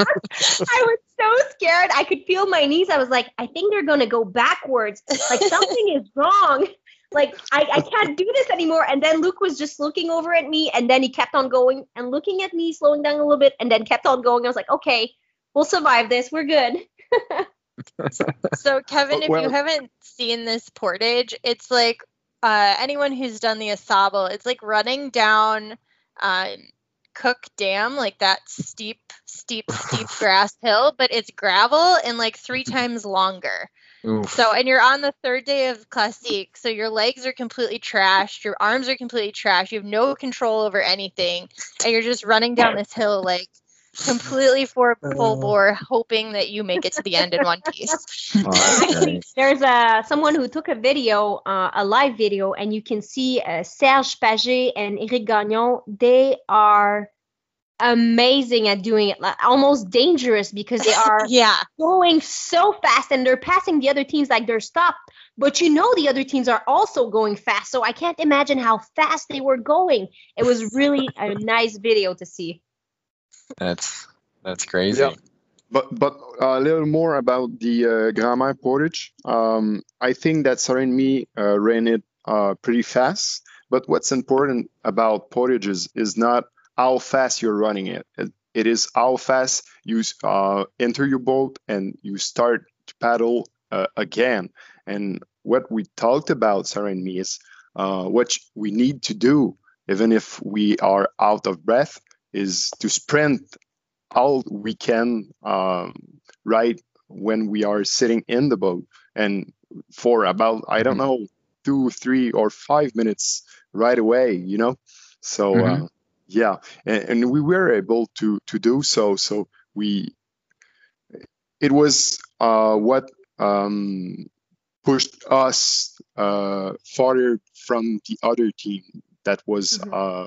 I was so scared. I could feel my knees. I was like, I think they're going to go backwards. Like, something is wrong like I, I can't do this anymore. And then luke was just looking over at me and then he kept on going and looking at me slowing down a little bit and then kept on going. I was like okay we'll survive this. We're good. So kevin if well, you haven't seen this portage it's like uh, anyone who's done the AuSable it's like running down um, Cooke dam like that steep steep steep grass hill but it's gravel and like three times longer Oof. So, and you're on the third day of Classique, so your legs are completely trashed, your arms are completely trashed, you have no control over anything, and you're just running down this hill like completely for a full uh. bore, hoping that you make it to the end in one piece. Oh, there's a someone who took a video, uh, a live video, and you can see uh, Serge Paget and Eric Gagnon. They are amazing at doing it, like almost dangerous because they are yeah going so fast and they're passing the other teams like they're stopped. But you know the other teams are also going fast, so I can't imagine how fast they were going. It was really a nice video to see. That's that's crazy. Yeah. But but a little more about the uh, Grand Portage. Um, I think that Sarah and me uh, ran it uh, pretty fast. But what's important about portages is not how fast you're running it. It, it is how fast you uh, enter your boat and you start to paddle uh, again. And what we talked about, Sarah and me, is uh, what we need to do, even if we are out of breath, is to sprint all we can um, right when we are sitting in the boat. And for about, I don't mm-hmm. know, two, three, or five minutes right away, you know? So, mm-hmm. Uh, yeah and, and, we were able to to do so so we it was uh, what um, pushed us uh, farther from the other team. That was mm-hmm. uh,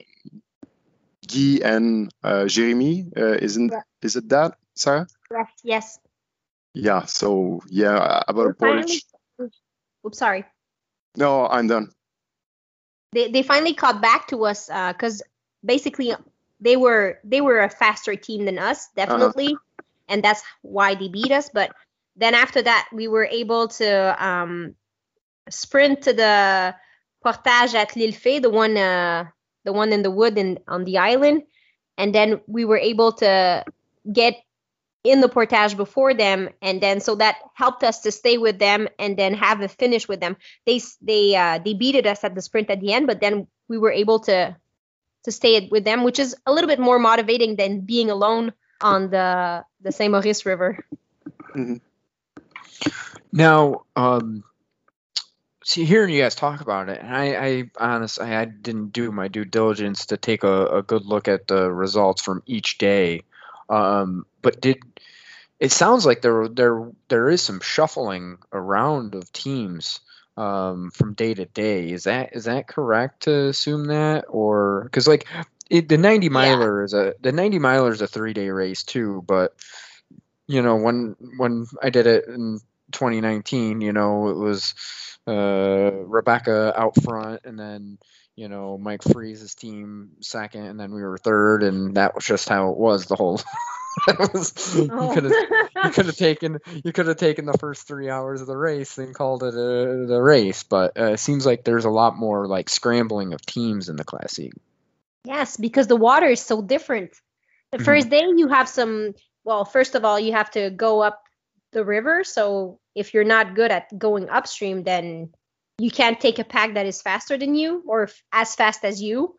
Guy and uh, Jeremy uh, isn't yeah. is it that Sarah? Correct yes. Yeah so yeah about a portage oops sorry. No I'm done. They, they finally caught back to us because uh, basically they were they were a faster team than us, uh-huh. definitely, uh-huh. and that's why they beat us. But then after that, we were able to um, sprint to the portage at l'Île the one uh, the one in the wood and on the island, and then we were able to get in the portage before them and then so that helped us to stay with them and then have a finish with them they they uh, they beated us at the sprint at the end but then we were able to to stay with them, which is a little bit more motivating than being alone on the the Saint Maurice River. Mm-hmm. Now, um, see, hearing you guys talk about it, and I, I honestly, I didn't do my due diligence to take a, a good look at the results from each day. Um, but did it sounds like there there there is some shuffling around of teams um, from day to day. Is that is that correct to assume that, or because like it, the ninety miler yeah. is a the ninety miler is a three day race too, but you know when when I did it in 2019, you know it was uh, Rebecca out front, and then you know Mike Freeze's team second, and then we were third, and that was just how it was the whole was, you oh. could have you could have taken you could have taken the first three hours of the race and called it a the race, but uh, it seems like there's a lot more like scrambling of teams in the Classique. Yes, because the water is so different. The 1st mm-hmm. day you have some. Well, first of all, you have to go up the river. So if you're not good at going upstream, then you can't take a pack that is faster than you or f- as fast as you.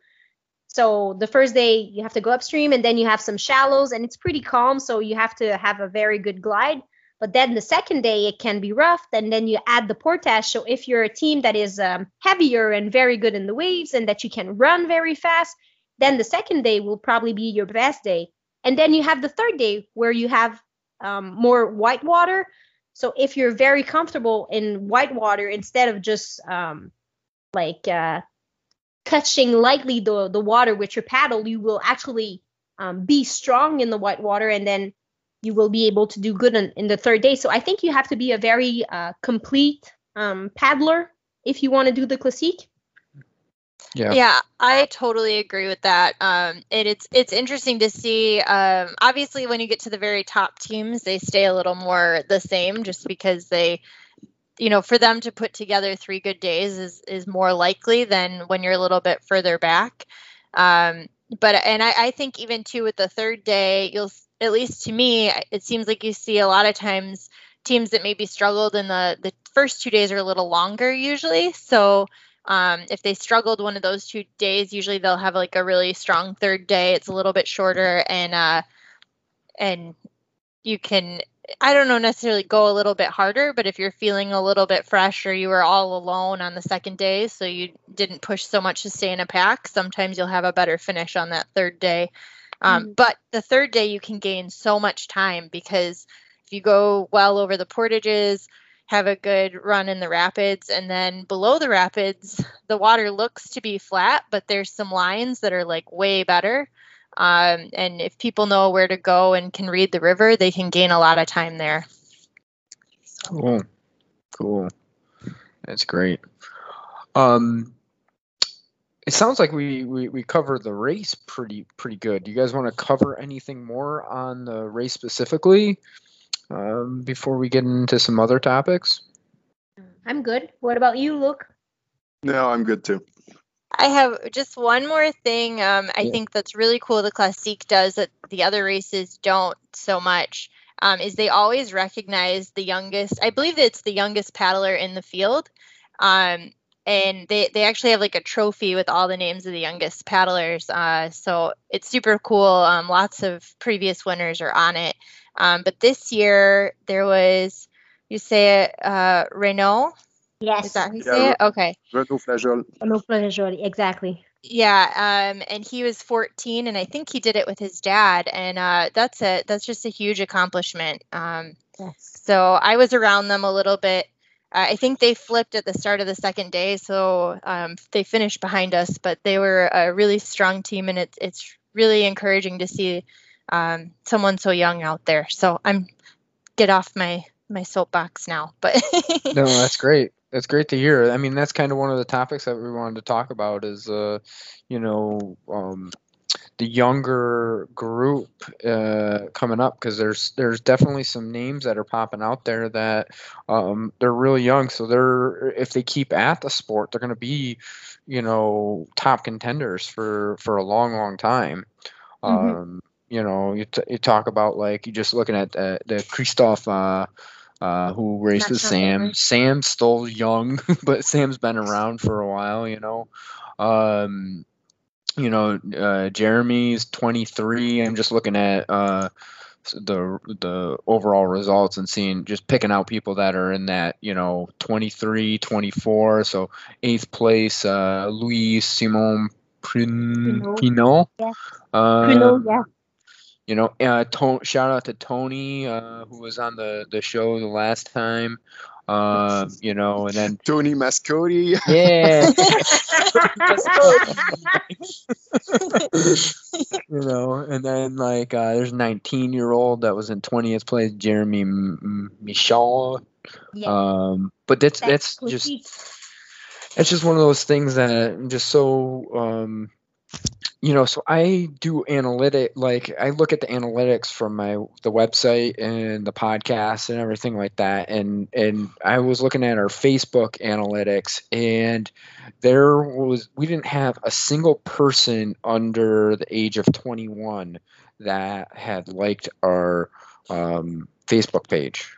So the first day you have to go upstream and then you have some shallows and it's pretty calm. So you have to have a very good glide. But then the second day it can be rough. And then you add the portage. So if you're a team that is um, heavier and very good in the waves and that you can run very fast, then the second day will probably be your best day. And then you have the third day where you have um, more white water. So if you're very comfortable in white water instead of just um, like uh, touching lightly the, the water with your paddle, you will actually um, be strong in the white water and then you will be able to do good in, in the third day. So I think you have to be a very uh, complete um, paddler if you want to do the classique. Yeah. Yeah, I totally agree with that. Um, it, it's it's interesting to see. Um, obviously, when you get to the very top teams, they stay a little more the same, just because they, you know, for them to put together three good days is is more likely than when you're a little bit further back. Um, but and I, I think even too with the third day, you'll at least to me, it seems like you see a lot of times teams that maybe struggled in the the first two days are a little longer usually. So um, if they struggled one of those two days, usually they'll have like a really strong third day. It's a little bit shorter and uh, and you can I don't know necessarily go a little bit harder, but if you're feeling a little bit fresh or you were all alone on the second day, so you didn't push so much to stay in a pack, sometimes you'll have a better finish on that third day. Um, Mhm. But the third day, you can gain so much time because if you go well over the portages, have a good run in the rapids, and then below the rapids, the water looks to be flat, but there's some lines that are like way better. Um, and if people know where to go and can read the river, they can gain a lot of time there. Cool. Cool. That's great. Um, it sounds like we, we, we covered the race pretty pretty good. Do you guys want to cover anything more on the race specifically um, before we get into some other topics? I'm good. What about you, Luke? No, I'm good too. I have just one more thing. Um, I Yeah. think that's really cool. The Classique does that the other races don't so much. Um, is they always recognize the youngest. I believe it's the youngest paddler in the field, um, and they they actually have like a trophy with all the names of the youngest paddlers. Uh, so it's super cool. Um, lots of previous winners are on it, um, but this year there was you say it, uh, Renaud. Yes. Is that how you Yeah, say it? Okay. Renaud Flageol. No pleasure. Exactly. Yeah, um, and he was 14, and I think he did it with his dad, and uh, that's a that's just a huge accomplishment. Um, Yes. so I was around them a little bit. Uh, I think they flipped at the start of the second day, so um, they finished behind us, but they were a really strong team, and it's it's really encouraging to see um, someone so young out there. So I'm get off my my soapbox now, but No, that's great. That's great to hear. I mean, that's kind of one of the topics that we wanted to talk about is, uh, you know, um, the younger group uh, coming up because there's there's definitely some names that are popping out there that um, they're really young. So they're if they keep at the sport, they're going to be, you know, top contenders for for a long, long time. Mhm. Um, you know, you, t- you talk about like you're just looking at the, the Christoph. Uh, uh, who raced with Sam. favorite. Sam's still young, but Sam's been around for a while, you know. Um, you know, uh, Jeremy's 23. I'm just looking at uh, the the overall results and seeing just picking out people that are in that, you know, 23, 24. So eighth place, uh, Luis Simon Prin- Pinot. Pinot. Yeah. Uh, Bruno, yeah. You know, uh, to- shout out to Tony, uh, who was on the, the show the last time. Uh, you know, and then Tony Mascotti. yeah, you know, and then like uh, there's a 19 year old that was in 20th place, Jeremy M- M- Michal. Yeah. Um, but that's that's That's just Classique. it's just one of those things that I'm just so um you know so i do analytic like i look at the analytics from my the website and the podcast and everything like that and and i was looking at our facebook analytics and there was we didn't have a single person under the age of 21 that had liked our um, facebook page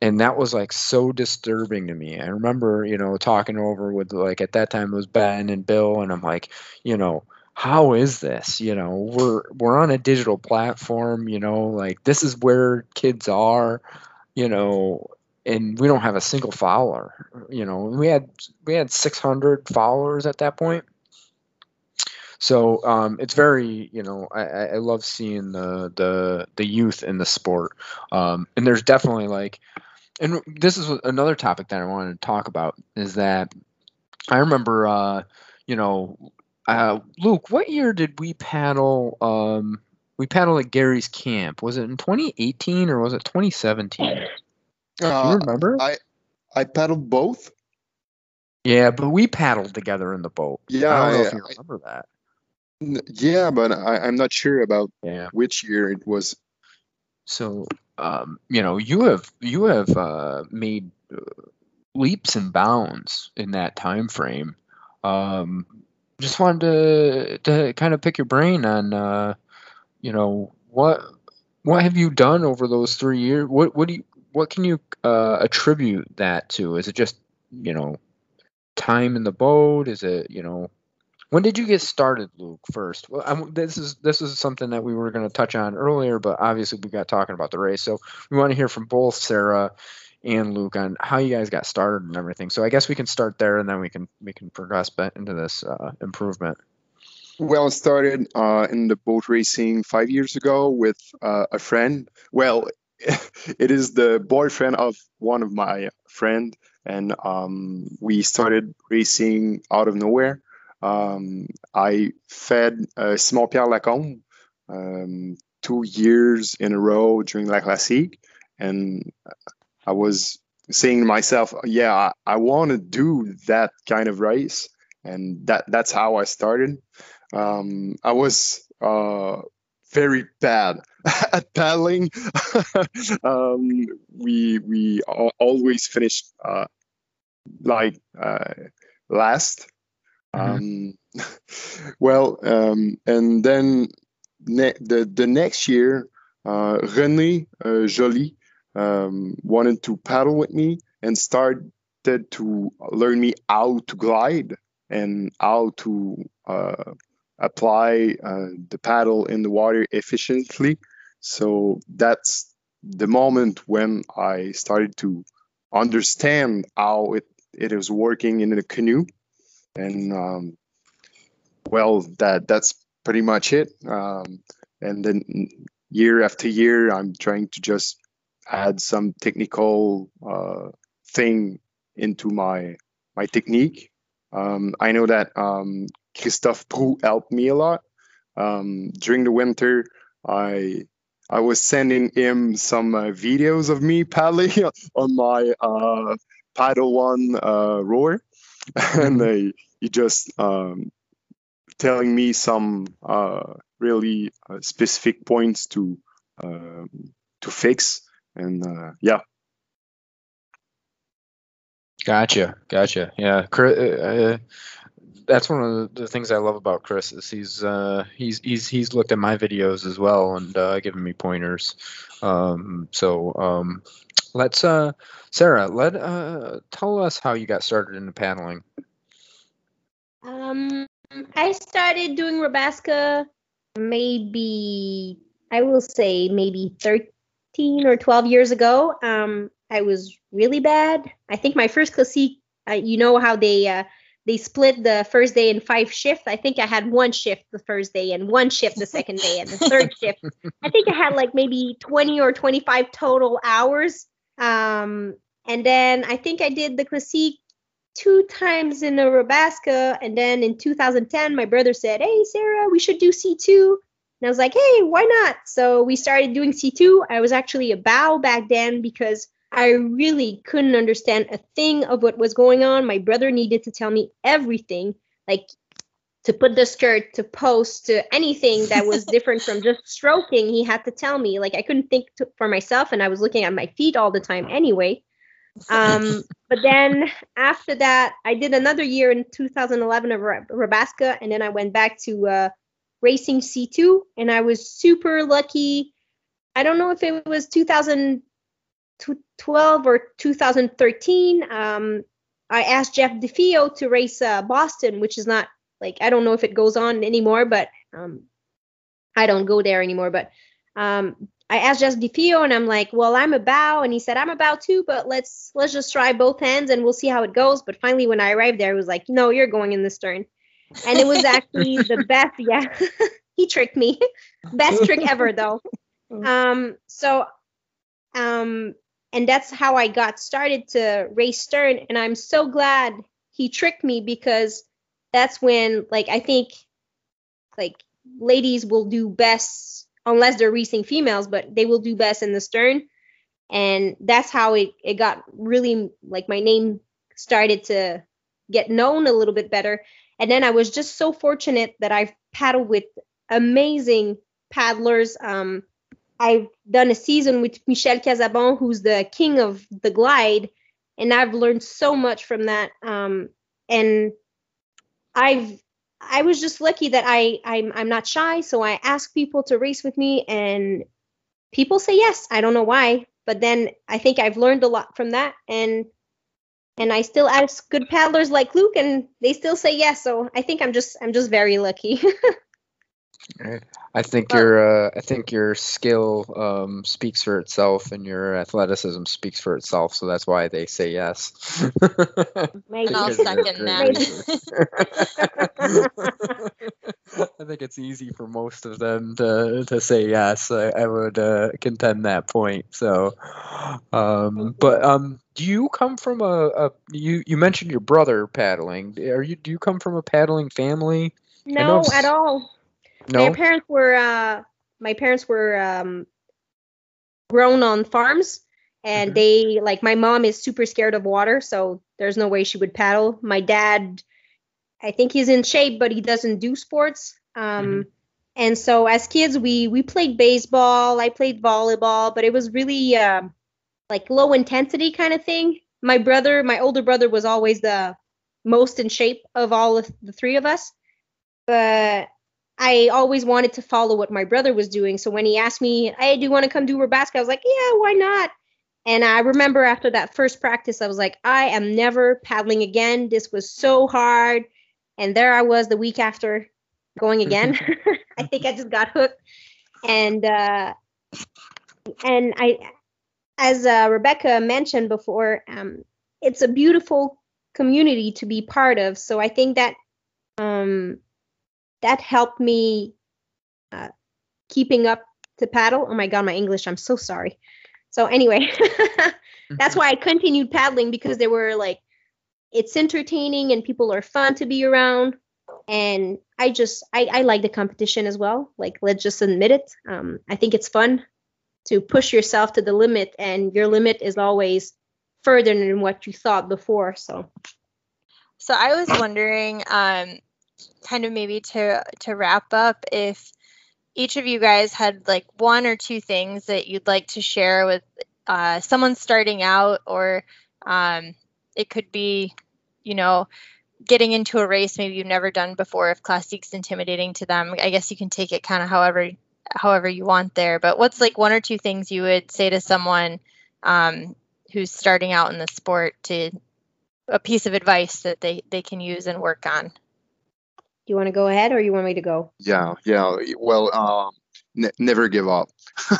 and that was like so disturbing to me. I remember, you know, talking over with like at that time it was Ben and Bill, and I'm like, you know, how is this? You know, we're we're on a digital platform, you know, like this is where kids are, you know, and we don't have a single follower. You know, we had we had 600 followers at that point. So um, it's very, you know, I, I love seeing the the the youth in the sport, um, and there's definitely like, and this is another topic that I wanted to talk about is that I remember, uh, you know, uh, Luke, what year did we paddle? Um, we paddled at Gary's camp. Was it in 2018 or was it 2017? Do you Uh, remember? I I paddled both. yeah, but we paddled together in the boat. Yeah, I don't know I- if you remember that. N- Yeah, but I, I'm not sure about Yeah. which year it was. So, um, you know, you have you have uh, made uh, leaps and bounds in that time frame. Um, just wanted to to kind of pick your brain on, uh, you know, what what have you done over those three years? What what do you what can you uh, attribute that to? Is it just you know time in the boat? Is it you know when did you get started, Luke? First, well, I'm, this is this is something that we were going to touch on earlier, but obviously we got talking about the race, so we want to hear from both Sarah and Luke on how you guys got started and everything. So I guess we can start there, and then we can we can progress into this uh, improvement. Well, I started uh, in the boat racing five years ago with uh, a friend. Well, it is the boyfriend of one of my friend, and um, we started racing out of nowhere. Um, I fed uh, Simon Pierre Lacombe um, two years in a row during La Classique, and I was saying to myself, "Yeah, I, I want to do that kind of race," and that that's how I started. Um, I was uh, very bad at paddling. um, we we always finished uh, like uh, last. Um, well, um, and then ne- the the next year, uh, René uh, Joly um, wanted to paddle with me and started to learn me how to glide and how to uh, apply uh, the paddle in the water efficiently. So that's the moment when I started to understand how it, it is working in a canoe. And um, well, that that's pretty much it. Um, and then year after year, I'm trying to just add some technical uh, thing into my my technique. Um, I know that um, Christophe Prou helped me a lot. Um, during the winter, I I was sending him some uh, videos of me paddling on my uh, paddle one uh, rower, and they, he just um, telling me some uh, really uh, specific points to um, to fix, and uh, yeah, Gotcha, gotcha. Yeah, Chris, uh, that's one of the, the things I love about Chris is he's uh, he's he's he's looked at my videos as well and uh, given me pointers. Um, so um, let's uh, Sarah, let uh, tell us how you got started into paddling. Um, I started doing Rabaska maybe I will say maybe 13 or 12 years ago. Um, I was really bad. I think my first classique, uh, you know how they uh, they split the first day in five shifts. I think I had one shift the first day and one shift the second day and the third shift. I think I had like maybe 20 or 25 total hours. Um, and then I think I did the classique two times in a Rabaska. And then in 2010, my brother said, Hey, Sarah, we should do C2. And I was like, Hey, why not? So we started doing C2. I was actually a bow back then because I really couldn't understand a thing of what was going on. My brother needed to tell me everything, like to put the skirt, to post, to anything that was different from just stroking. He had to tell me. Like I couldn't think to, for myself, and I was looking at my feet all the time anyway. Um, but then after that, I did another year in 2011 of Rab- Rabaska, and then I went back to uh, racing C2, and I was super lucky. I don't know if it was 2012 or 2013, um, I asked Jeff DeFeo to race uh, Boston, which is not like I don't know if it goes on anymore, but um, I don't go there anymore. But um, I asked Jeff DeFeo, and I'm like, well, I'm a bow, and he said I'm about too, but let's let's just try both ends, and we'll see how it goes. But finally, when I arrived there, he was like, no, you're going in the stern, and it was actually the best. Yeah, he tricked me. best trick ever, though. Um, so um, and that's how I got started to race stern. And I'm so glad he tricked me because that's when, like, I think, like, ladies will do best unless they're racing females, but they will do best in the stern. And that's how it, it got really, like, my name started to get known a little bit better. And then I was just so fortunate that I've paddled with amazing paddlers. Um, I've done a season with Michel Casabon, who's the king of the glide, and I've learned so much from that. Um, and I've I was just lucky that I I'm I'm not shy, so I ask people to race with me, and people say yes. I don't know why, but then I think I've learned a lot from that, and and I still ask good paddlers like Luke, and they still say yes. So I think I'm just I'm just very lucky. I think your uh, I think your skill um, speaks for itself, and your athleticism speaks for itself. So that's why they say yes. Maybe. I'll second that. I think it's easy for most of them to, to say yes. I, I would uh, contend that point. So, um, but um, do you come from a, a you you mentioned your brother paddling? Are you do you come from a paddling family? no, at all. No. My parents were uh my parents were um grown on farms and Mhm. they like my mom is super scared of water, so there's no way she would paddle. My dad I think he's in shape but he doesn't do sports. Um Mhm. and so as kids we we played baseball, I played volleyball, but it was really um like low intensity kind of thing. My brother, my older brother was always the most in shape of all of the three of us. But I always wanted to follow what my brother was doing. So when he asked me, "Hey, do you want to come do Rabaska?" I was like, "Yeah, why not?" And I remember after that first practice, I was like, "I am never paddling again. This was so hard." And there I was the week after going again. I think I just got hooked. And uh, and I, as uh, Rebecca mentioned before, um, it's a beautiful community to be part of. So I think that um, that helped me uh, keeping up to paddle. Oh my god, my English! I'm so sorry. So anyway, that's why I continued paddling because they were like, it's entertaining and people are fun to be around. And I just I, I like the competition as well. Like let's just admit it. Um, I think it's fun to push yourself to the limit, and your limit is always further than what you thought before. So So I was wondering, um, kind of maybe to to wrap up, if each of you guys had like one or two things that you'd like to share with uh, someone starting out, or um, it could be, you know, getting into a race maybe you've never done before. If classic's intimidating to them, I guess you can take it kind of however however you want there. But what's like one or two things you would say to someone um, who's starting out in the sport to a piece of advice that they they can use and work on. Do you want to go ahead or you want me to go? Yeah, yeah. Well, um, ne- never give up.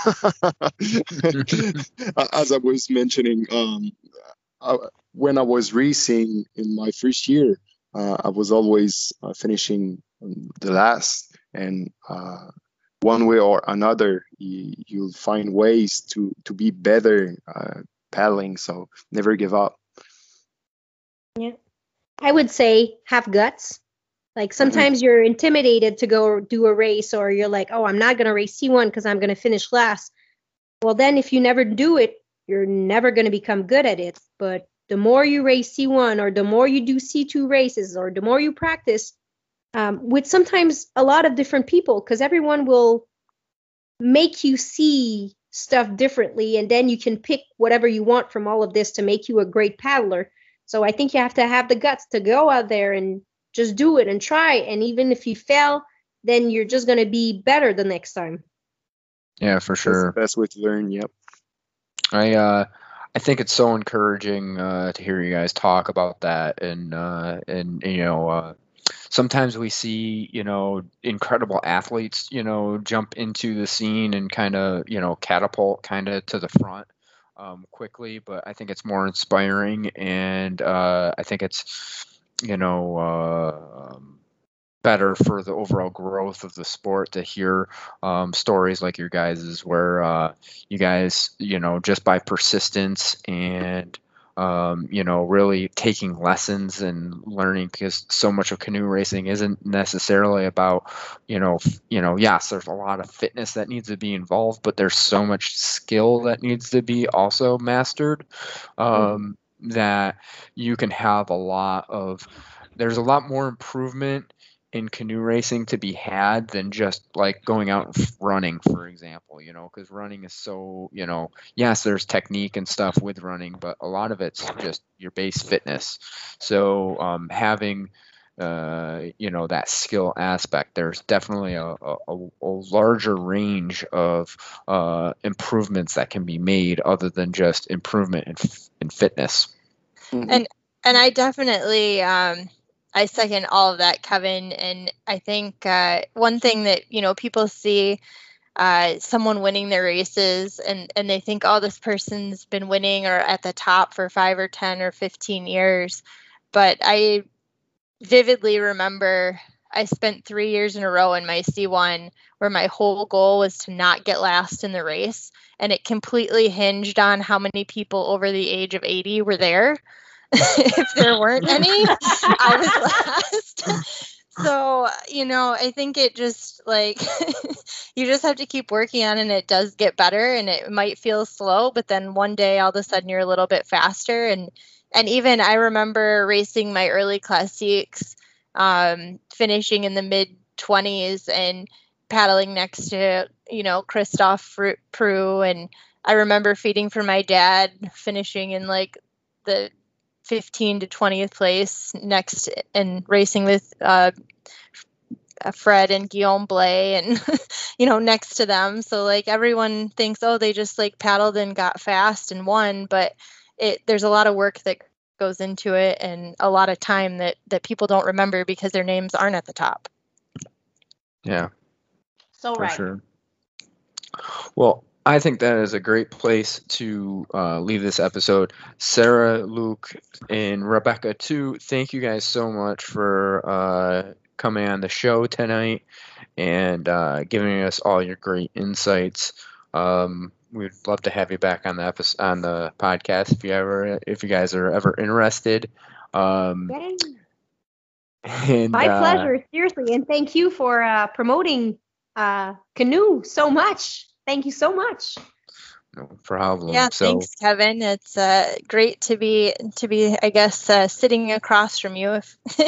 As I was mentioning, um, I, when I was racing in my first year, uh, I was always uh, finishing the last, and uh, one way or another, you, you'll find ways to to be better uh, paddling. So never give up. Yeah, I would say have guts. Like sometimes you're intimidated to go do a race, or you're like, oh, I'm not going to race C1 because I'm going to finish last. Well, then if you never do it, you're never going to become good at it. But the more you race C1, or the more you do C2 races, or the more you practice um, with sometimes a lot of different people, because everyone will make you see stuff differently, and then you can pick whatever you want from all of this to make you a great paddler. So I think you have to have the guts to go out there and just do it and try. And even if you fail, then you're just going to be better the next time. Yeah, for That's sure. the best way to learn. Yep. I uh I think it's so encouraging uh, to hear you guys talk about that, and uh, and you know, uh, sometimes we see you know incredible athletes you know jump into the scene and kind of you know catapult kind of to the front um, quickly, but I think it's more inspiring, and uh, I think it's you know. Uh, um, better for the overall growth of the sport to hear um, stories like your guys's where uh, you guys you know just by persistence and um, you know really taking lessons and learning because so much of canoe racing isn't necessarily about you know f- you know yes there's a lot of fitness that needs to be involved but there's so much skill that needs to be also mastered um, mm. That you can have a lot of there's a lot more improvement in canoe racing to be had than just like going out and running for example you know because running is so you know yes there's technique and stuff with running but a lot of it's just your base fitness. So um, having uh, you know that skill aspect there's definitely a, a, a larger range of uh, improvements that can be made other than just improvement in, in fitness mm-hmm. and and i definitely um, I second all of that, Kevin. And I think uh, one thing that you know people see uh, someone winning their races and and they think, oh, this person's been winning or at the top for five or ten or fifteen years. But I vividly remember I spent three years in a row in my C1 where my whole goal was to not get last in the race. And it completely hinged on how many people over the age of 80 were there. if there weren't any, I was last. so, you know, I think it just like you just have to keep working on it and it does get better and it might feel slow, but then one day all of a sudden you're a little bit faster and and even I remember racing my early classiques, um, finishing in the mid 20s and paddling next to, you know, Christophe Prue. And I remember feeding for my dad, finishing in like the 15 to 20th place next and racing with uh, Fred and Guillaume Blais and you know next to them so like everyone thinks oh they just like paddled and got fast and won but it there's a lot of work that goes into it and a lot of time that that people don't remember because their names aren't at the top yeah so right sure well I think that is a great place to uh, leave this episode. Sarah, Luke, and Rebecca, too, thank you guys so much for uh, coming on the show tonight and uh, giving us all your great insights. Um, we'd love to have you back on the episode, on the podcast if you ever if you guys are ever interested. Um, and, My uh, pleasure, seriously, and thank you for uh, promoting uh, Canoe so much. Thank you so much. No problem. Yeah, so, thanks, Kevin. It's uh, great to be to be, I guess, uh, sitting across from you. If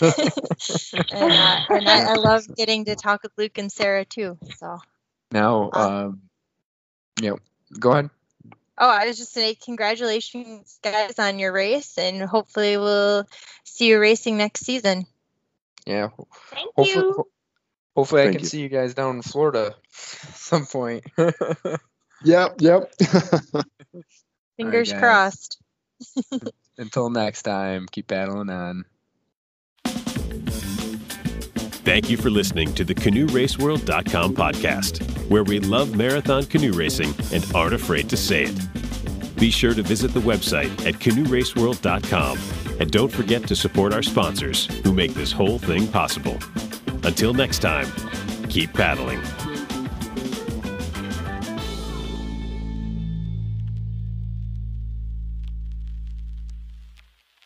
and, uh, and I, I, love getting to talk with Luke and Sarah too. So now, um, um you know, go ahead. Oh, I was just saying, congratulations, guys, on your race, and hopefully we'll see you racing next season. Yeah. Thank hopefully, you. Hopefully, Thank I can you. see you guys down in Florida some point. yep, yep. Fingers right, crossed. Until next time, keep battling on. Thank you for listening to the CanoeRaceWorld.com podcast, where we love marathon canoe racing and aren't afraid to say it. Be sure to visit the website at CanoeRaceWorld.com and don't forget to support our sponsors who make this whole thing possible. Until next time, keep paddling.